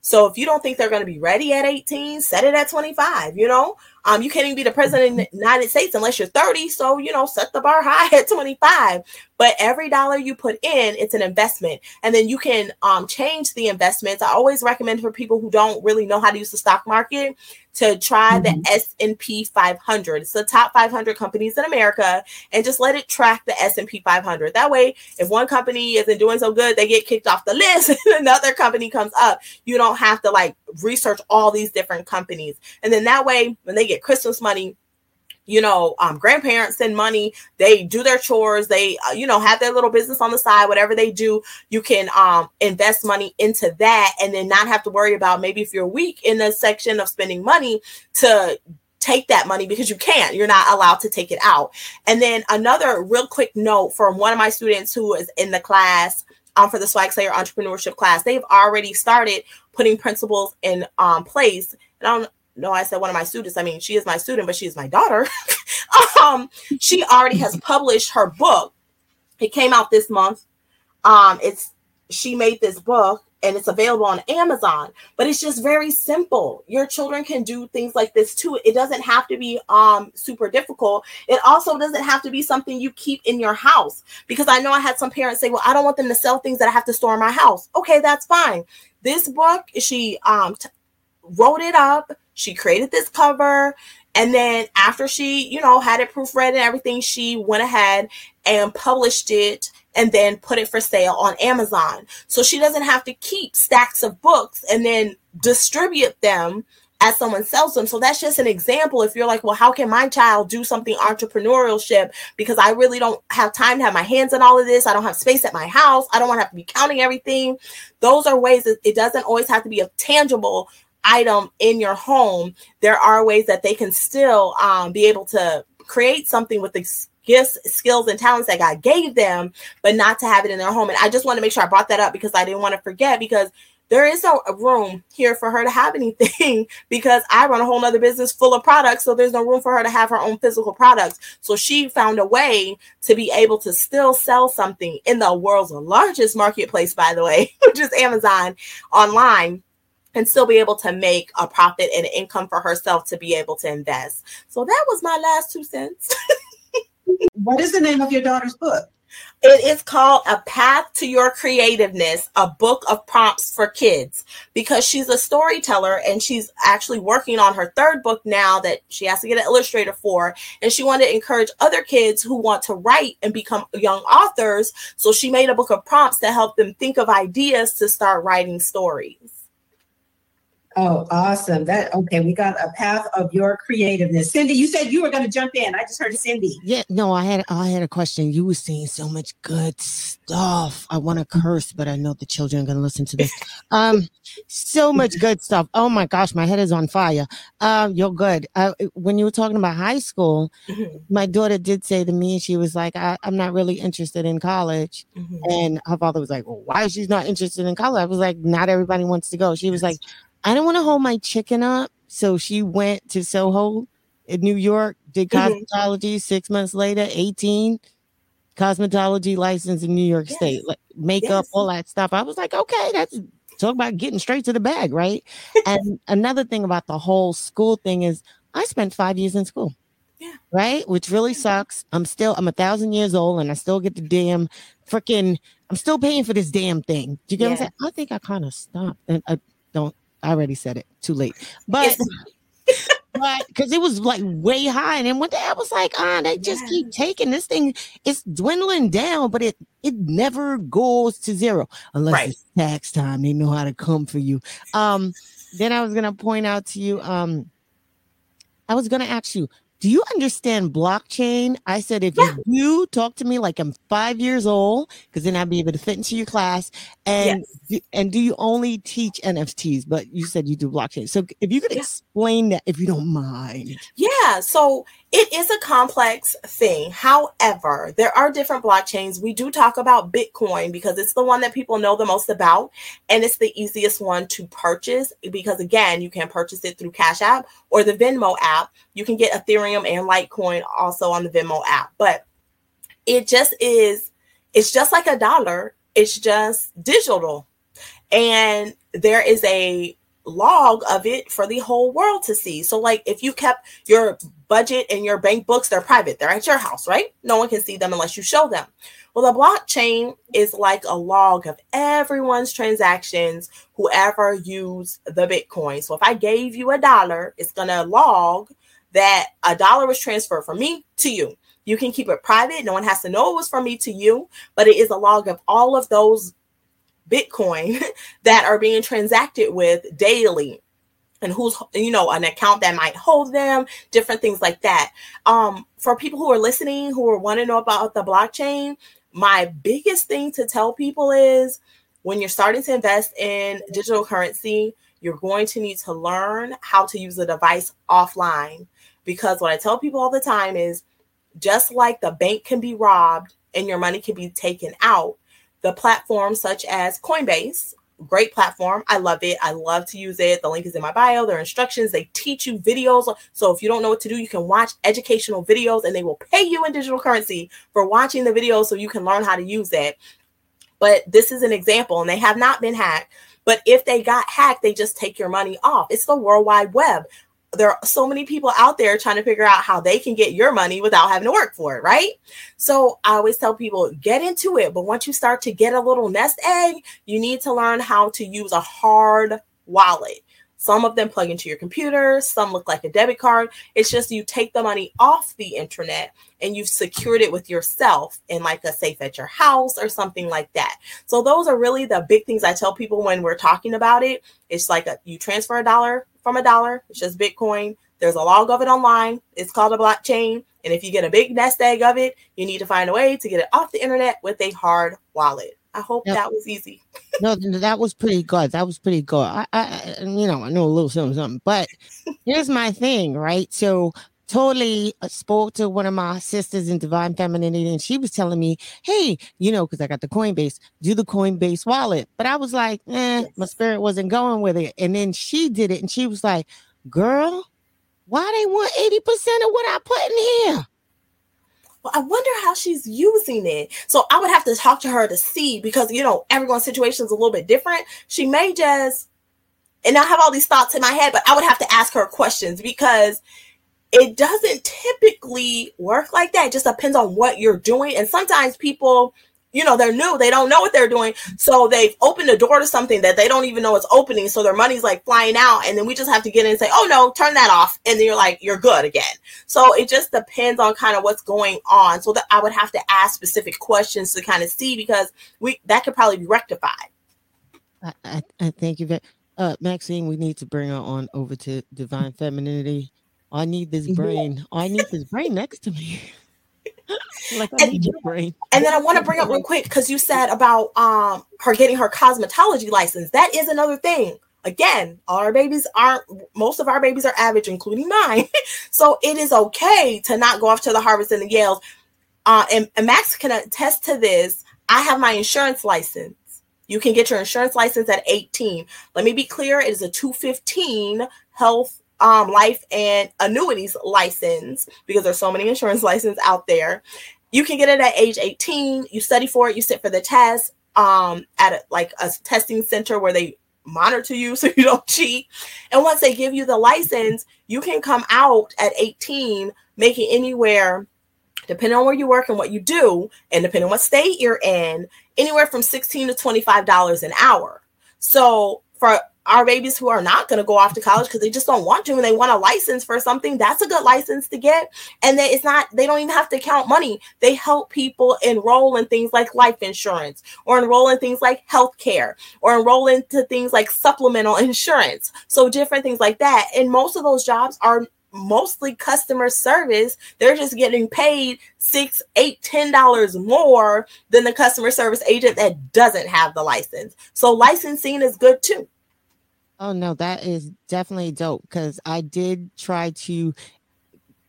So if you don't think they're going to be ready at 18, set it at 25, you know? Um, you can't even be the president of the United States unless you're 30. So, you know, set the bar high at 25. But every dollar you put in, it's an investment. And then you can um, change the investments. I always recommend for people who don't really know how to use the stock market to try mm-hmm. the S&P 500. It's the top 500 companies in America and just let it track the S&P 500. That way, if one company isn't doing so good, they get kicked off the list and another company comes up. You don't have to like research all these different companies. And then that way, when they get Christmas money, you know, um, grandparents send money, they do their chores, they, uh, you know, have their little business on the side, whatever they do, you can um, invest money into that and then not have to worry about maybe if you're weak in the section of spending money to take that money because you can't. You're not allowed to take it out. And then another real quick note from one of my students who is in the class um, for the Swag Slayer entrepreneurship class. They've already started putting principles in um, place. And I I said one of my students. I mean, she is my student, but she is my daughter. um, she already has published her book. It came out this month. Um, it's she made this book and it's available on Amazon. But it's just very simple. Your children can do things like this too. It doesn't have to be um super difficult. It also doesn't have to be something you keep in your house because I know I had some parents say, "Well, I don't want them to sell things that I have to store in my house." Okay, that's fine. This book, she um t- wrote it up. She created this cover. And then after she, you know, had it proofread and everything, she went ahead and published it and then put it for sale on Amazon. So she doesn't have to keep stacks of books and then distribute them as someone sells them. So that's just an example. If you're like, well, how can my child do something entrepreneurship? Because I really don't have time to have my hands on all of this. I don't have space at my house. I don't want to have to be counting everything. Those are ways that it doesn't always have to be a tangible item in your home. There are ways that they can still um, be able to create something with the gifts, skills, and talents that God gave them, but not to have it in their home. And I just want to make sure I brought that up because I didn't want to forget because there is no room here for her to have anything because I run a whole nother business full of products. So there's no room for her to have her own physical products. So she found a way to be able to still sell something in the world's largest marketplace, by the way, which is Amazon online and still be able to make a profit and income for herself to be able to invest. So that was my last two cents. what is the name of your daughter's book? It is called A Path to Your Creativeness, a book of prompts for kids, because she's a storyteller and she's actually working on her third book now that she has to get an illustrator for. And she wanted to encourage other kids who want to write and become young authors. So she made a book of prompts to help them think of ideas to start writing stories. Oh, awesome. That okay. We got a path of your creativeness. Cindy, you said you were going to jump in. I just heard Cindy. Yeah, no, I had I had a question. You were saying so much good stuff. I want to curse, but I know the children are going to listen to this. Um, so much good stuff. Oh my gosh, my head is on fire. Um, you're good. Uh, when you were talking about high school, mm-hmm. my daughter did say to me, she was like, I, am not really interested in college," mm-hmm. and her father was like, "Well, why is she not interested in college?" I was like, "Not everybody wants to go." She was like I don't want to hold my chicken up. So she went to Soho in New York, did mm-hmm. cosmetology. Six months later, 18, cosmetology license in New York yes. State, like makeup, yes. all that stuff. I was like, okay, that's talk about getting straight to the bag, right? and another thing about the whole school thing is I spent five years in school. Yeah. Right, which really sucks. I'm still I'm a thousand years old and I still get the damn freaking I'm still paying for this damn thing. Do you get yeah. what I'm saying? I think I kind of stopped and I don't I already said it. Too late. But but because it was like way high, and then one day I was like, ah, they just yeah. keep taking this thing. It's dwindling down, but it it never goes to zero unless right. it's tax time. They know how to come for you. Um, then I was gonna point out to you. Um, I was gonna ask you, do you understand blockchain? I said, if yeah. you do, talk to me like I'm five years old, because then I'll be able to fit into your class. And yes. and do you only teach NFTs? But you said you do blockchain. So if you could yeah. explain that, if you don't mind. Yeah. So it is a complex thing. However, there are different blockchains. We do talk about Bitcoin because it's the one that people know the most about, and it's the easiest one to purchase because, again, you can purchase it through Cash App or the Venmo app. You can get Ethereum and Litecoin also on the Venmo app, but it just is, it's just like a dollar, it's just digital. And there is a log of it for the whole world to see. So, like, if you kept your budget and your bank books, they're private, they're at your house, right? No one can see them unless you show them. Well, the blockchain is like a log of everyone's transactions, whoever used the Bitcoin. So, if I gave you a dollar, it's going to log that a dollar was transferred from me to you. You can keep it private. No one has to know it was from me to you, but it is a log of all of those Bitcoin that are being transacted with daily and who's you know an account that might hold them different things like that um for people who are listening who are want to know about the blockchain my biggest thing to tell people is when you're starting to invest in digital currency you're going to need to learn how to use the device offline because what i tell people all the time is just like the bank can be robbed and your money can be taken out the platforms such as Coinbase, great platform. I love it. I love to use it. The link is in my bio. There are instructions. They teach you videos. So if you don't know what to do, you can watch educational videos and they will pay you in digital currency for watching the videos so you can learn how to use it. but this is an example, and they have not been hacked. But if they got hacked, they just take your money off. It's the World Wide Web. There are so many people out there trying to figure out how they can get your money without having to work for it, right? So I always tell people get into it. But once you start to get a little nest egg, you need to learn how to use a hard wallet. Some of them plug into your computer, some look like a debit card. It's just you take the money off the internet and you've secured it with yourself in like a safe at your house or something like that. So those are really the big things I tell people when we're talking about it. It's like a, you transfer a dollar from a dollar, it's just Bitcoin. There's a log of it online. It's called a blockchain. And if you get a big nest egg of it, you need to find a way to get it off the internet with a hard wallet. I hope yep. that was easy. no, that was pretty good. That was pretty good. I, I, you know, I know a little something, something. But here's my thing, right? So totally uh, spoke to one of my sisters in divine femininity and she was telling me hey you know because i got the coinbase do the coinbase wallet but i was like eh, my spirit wasn't going with it and then she did it and she was like girl why they want 80% of what i put in here well, I wonder how she's using it. So I would have to talk to her to see because you know everyone's situation is a little bit different. She may just, and I have all these thoughts in my head, but I would have to ask her questions because it doesn't typically work like that. It just depends on what you're doing, and sometimes people you know, they're new, they don't know what they're doing. So they've opened the door to something that they don't even know it's opening. So their money's like flying out. And then we just have to get in and say, oh no, turn that off. And then you're like, you're good again. So it just depends on kind of what's going on. So that I would have to ask specific questions to kind of see because we that could probably be rectified. I, I, I thank you uh Maxine, we need to bring her on over to divine femininity. I need this brain. I need this brain next to me. like I and, and then I want to bring up real quick because you said about um her getting her cosmetology license. That is another thing. Again, all our babies aren't most of our babies are average, including mine. so it is okay to not go off to the Harvards and the Yales. Uh, and, and Max can attest to this. I have my insurance license. You can get your insurance license at 18. Let me be clear, it is a 215 health um, life and annuities license because there's so many insurance licenses out there. You can get it at age 18. You study for it. You sit for the test um, at a, like a testing center where they monitor you so you don't cheat. And once they give you the license, you can come out at 18 making anywhere depending on where you work and what you do, and depending on what state you're in, anywhere from 16 to $25 an hour. So for our babies who are not going to go off to college because they just don't want to and they want a license for something that's a good license to get. And it's not they don't even have to count money. They help people enroll in things like life insurance or enroll in things like health care or enroll into things like supplemental insurance. So different things like that. And most of those jobs are mostly customer service. They're just getting paid six eight ten dollars more than the customer service agent that doesn't have the license. So licensing is good too Oh no, that is definitely dope because I did try to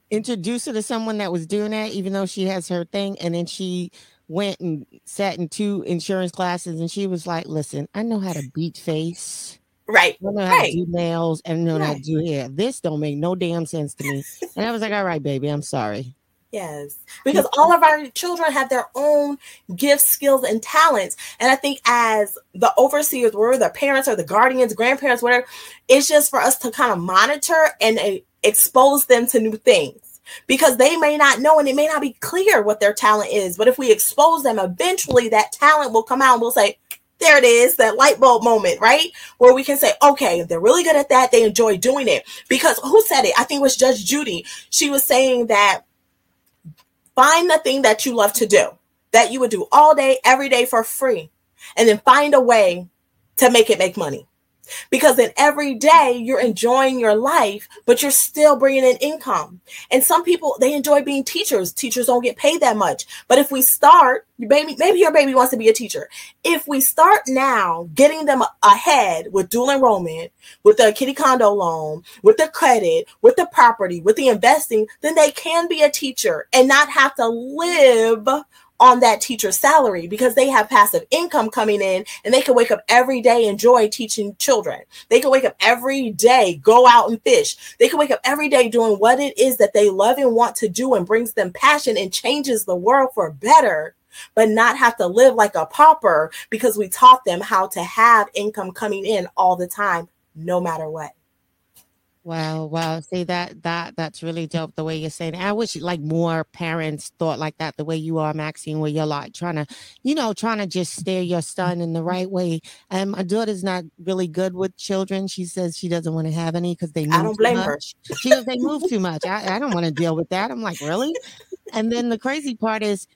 introduce her to someone that was doing that, even though she has her thing, and then she went and sat in two insurance classes, and she was like, "Listen, I know how to beat face." Right. I know how right. to do nails and know right. how to do hair. This don't make no damn sense to me. and I was like, all right, baby, I'm sorry. Yes, because all of our children have their own gifts, skills, and talents. And I think as the overseers, were the parents or the guardians, grandparents, whatever, it's just for us to kind of monitor and uh, expose them to new things because they may not know and it may not be clear what their talent is. But if we expose them, eventually that talent will come out and we'll say, there it is, that light bulb moment, right? Where we can say, okay, they're really good at that. They enjoy doing it. Because who said it? I think it was Judge Judy. She was saying that Find the thing that you love to do, that you would do all day, every day for free, and then find a way to make it make money. Because then every day you're enjoying your life, but you're still bringing in income. And some people they enjoy being teachers. Teachers don't get paid that much. But if we start, maybe maybe your baby wants to be a teacher. If we start now getting them ahead with dual enrollment, with the kiddie condo loan, with the credit, with the property, with the investing, then they can be a teacher and not have to live on that teacher's salary because they have passive income coming in and they can wake up every day enjoy teaching children. They can wake up every day, go out and fish. They can wake up every day doing what it is that they love and want to do and brings them passion and changes the world for better. but not have to live like a pauper because we taught them how to have income coming in all the time, no matter what. Wow, wow. See that that that's really dope the way you're saying. It. I wish like more parents thought like that the way you are, Maxine, where you're like trying to, you know, trying to just steer your son in the mm-hmm. right way. And my daughter's not really good with children. She says she doesn't want to have any because they move I don't blame much. her. She goes, they move too much. I, I don't want to deal with that. I'm like, really? And then the crazy part is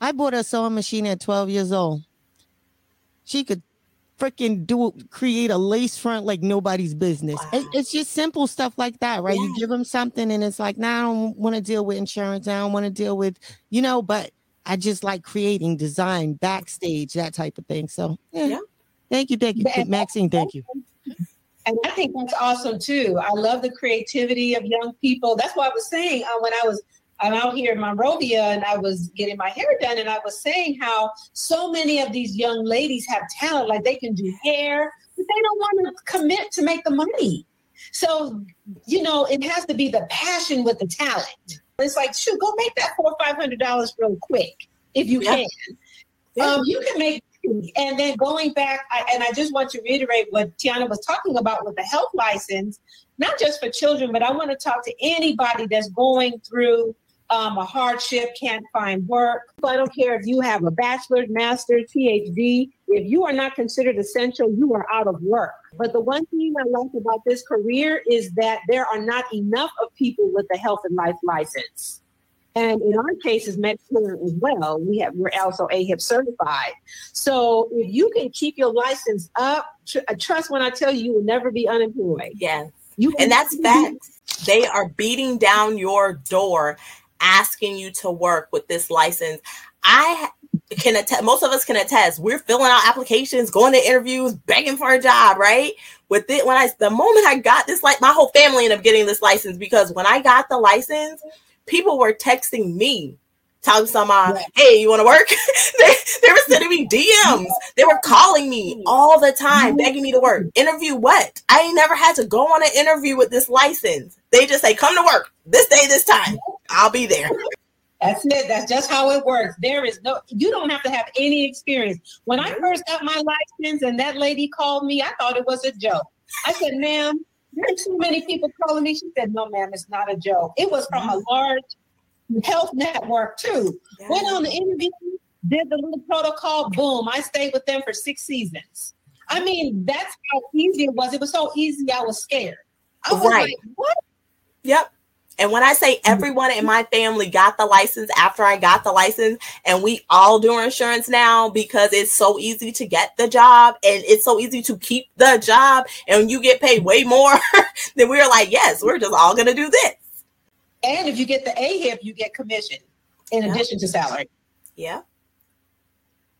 I bought a sewing machine at 12 years old. She could freaking do create a lace front like nobody's business. Wow. It, it's just simple stuff like that, right? Yeah. You give them something and it's like, now nah, I don't want to deal with insurance. I don't want to deal with, you know, but I just like creating design backstage, that type of thing. So yeah. yeah. Thank you, thank you, and Maxine. Thank you. And I think that's awesome too. I love the creativity of young people. That's why I was saying uh, when I was I'm out here in Monrovia and I was getting my hair done and I was saying how so many of these young ladies have talent, like they can do hair, but they don't want to commit to make the money. So, you know, it has to be the passion with the talent. It's like, shoot, go make that four or five hundred dollars real quick if you can. Yeah. Um, you can make and then going back, I, and I just want to reiterate what Tiana was talking about with the health license, not just for children, but I want to talk to anybody that's going through um, a hardship, can't find work. I don't care if you have a bachelor's, master's, PhD. If you are not considered essential, you are out of work. But the one thing I like about this career is that there are not enough of people with a health and life license. And in our cases, Medicare as well, we have we're also AHIP certified. So if you can keep your license up, tr- uh, trust when I tell you, you will never be unemployed. Yes. You and that's fact. They are beating down your door asking you to work with this license. I can attest, most of us can attest, we're filling out applications, going to interviews, begging for a job, right? With it, when I, the moment I got this, like my whole family ended up getting this license because when I got the license, people were texting me telling someone, yeah. hey, you want to work? they, they were sending me DMs. They were calling me all the time, begging me to work. Interview what? I ain't never had to go on an interview with this license. They just say, come to work this day, this time. I'll be there. That's it. That's just how it works. There is no, you don't have to have any experience. When I first got my license and that lady called me, I thought it was a joke. I said, ma'am, there's too many people calling me. She said, no, ma'am, it's not a joke. It was from mm-hmm. a large health network too. Yes. Went on the interview, did the little protocol, boom. I stayed with them for six seasons. I mean, that's how easy it was. It was so easy, I was scared. I was right. like, what? Yep. And when I say everyone in my family got the license after I got the license, and we all do insurance now because it's so easy to get the job and it's so easy to keep the job, and you get paid way more, then we are like, yes, we're just all gonna do this. And if you get the AHIP, you get commission in yeah. addition to salary. Yeah.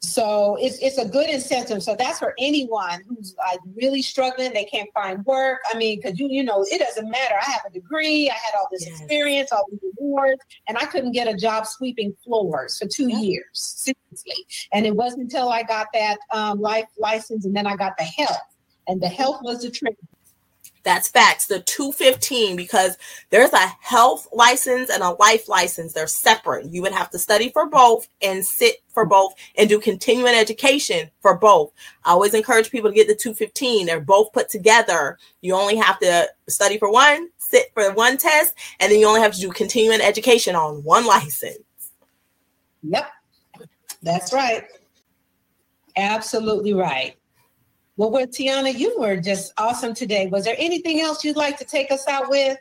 So it's it's a good incentive. So that's for anyone who's like really struggling, they can't find work. I mean, because you you know it doesn't matter. I have a degree, I had all this yes. experience, all these awards, and I couldn't get a job sweeping floors for two years seriously. And it wasn't until I got that um, life license, and then I got the health, and the health was the trick. That's facts. The 215, because there's a health license and a life license. They're separate. You would have to study for both and sit for both and do continuing education for both. I always encourage people to get the 215. They're both put together. You only have to study for one, sit for one test, and then you only have to do continuing education on one license. Yep. That's right. Absolutely right. Well, with Tiana, you were just awesome today. Was there anything else you'd like to take us out with?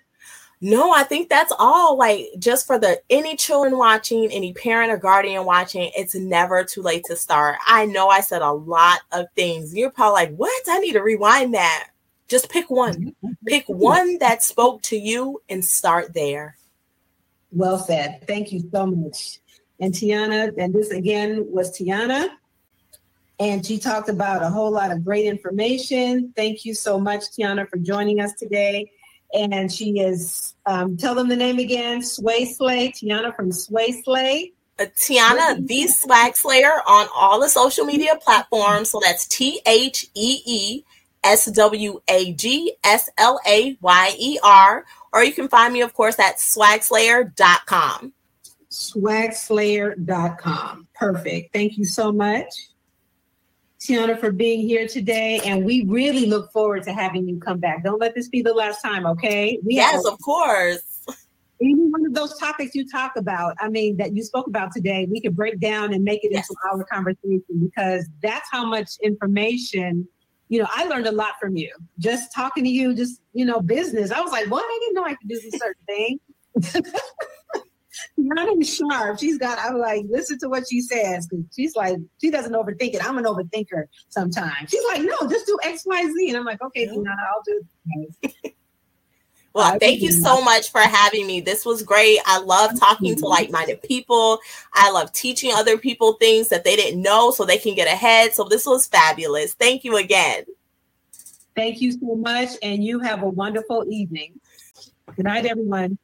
No, I think that's all. Like, just for the any children watching, any parent or guardian watching, it's never too late to start. I know I said a lot of things. You're probably like, what? I need to rewind that. Just pick one. Mm-hmm. pick one that spoke to you and start there. Well said. Thank you so much. And Tiana, and this again was Tiana and she talked about a whole lot of great information. Thank you so much, Tiana, for joining us today. And she is, um, tell them the name again, Sway Slay, Tiana from Sway Slay. Uh, Tiana, the Swag Slayer on all the social media platforms. So that's T H E E S W A G S L A Y E R. Or you can find me, of course, at swagslayer.com. swagslayer.com. Perfect. Thank you so much, Tiana, for being here today. And we really look forward to having you come back. Don't let this be the last time, okay? We yes, of course. Any one of those topics you talk about, I mean, that you spoke about today, we could break down and make it yes. into our conversation because that's how much information you know, I learned a lot from you. Just talking to you, just you know, business. I was like, what? I didn't know I could do this certain thing. Not even sharp. She's got. I'm like, listen to what she says she's like, she doesn't overthink it. I'm an overthinker sometimes. She's like, no, just do X, Y, Z, and I'm like, okay, yeah. I'll do. Well, thank you so much for having me. This was great. I love talking to like minded people. I love teaching other people things that they didn't know so they can get ahead. So, this was fabulous. Thank you again. Thank you so much. And you have a wonderful evening. Good night, everyone.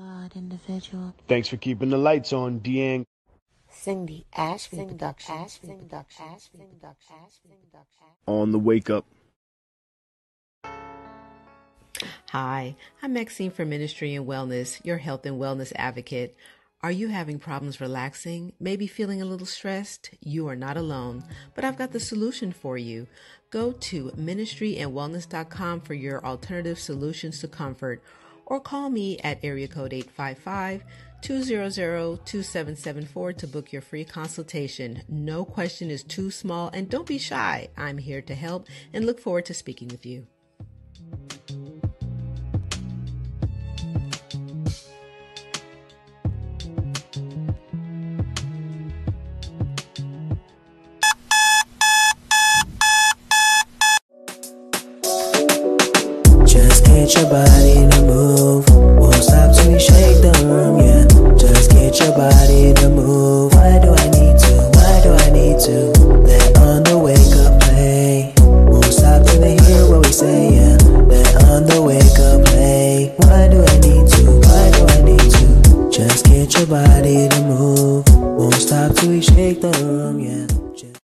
Flawed individual. Thanks for keeping the lights on, Deang. Cindy Ashby Production. On the wake up. Hi, I'm Maxine for Ministry and Wellness, your health and wellness advocate. Are you having problems relaxing? Maybe feeling a little stressed? You are not alone, but I've got the solution for you. Go to ministryandwellness.com for your alternative solutions to comfort or call me at area code 855 200 2774 to book your free consultation. No question is too small and don't be shy. I'm here to help and look forward to speaking with you. your body to move.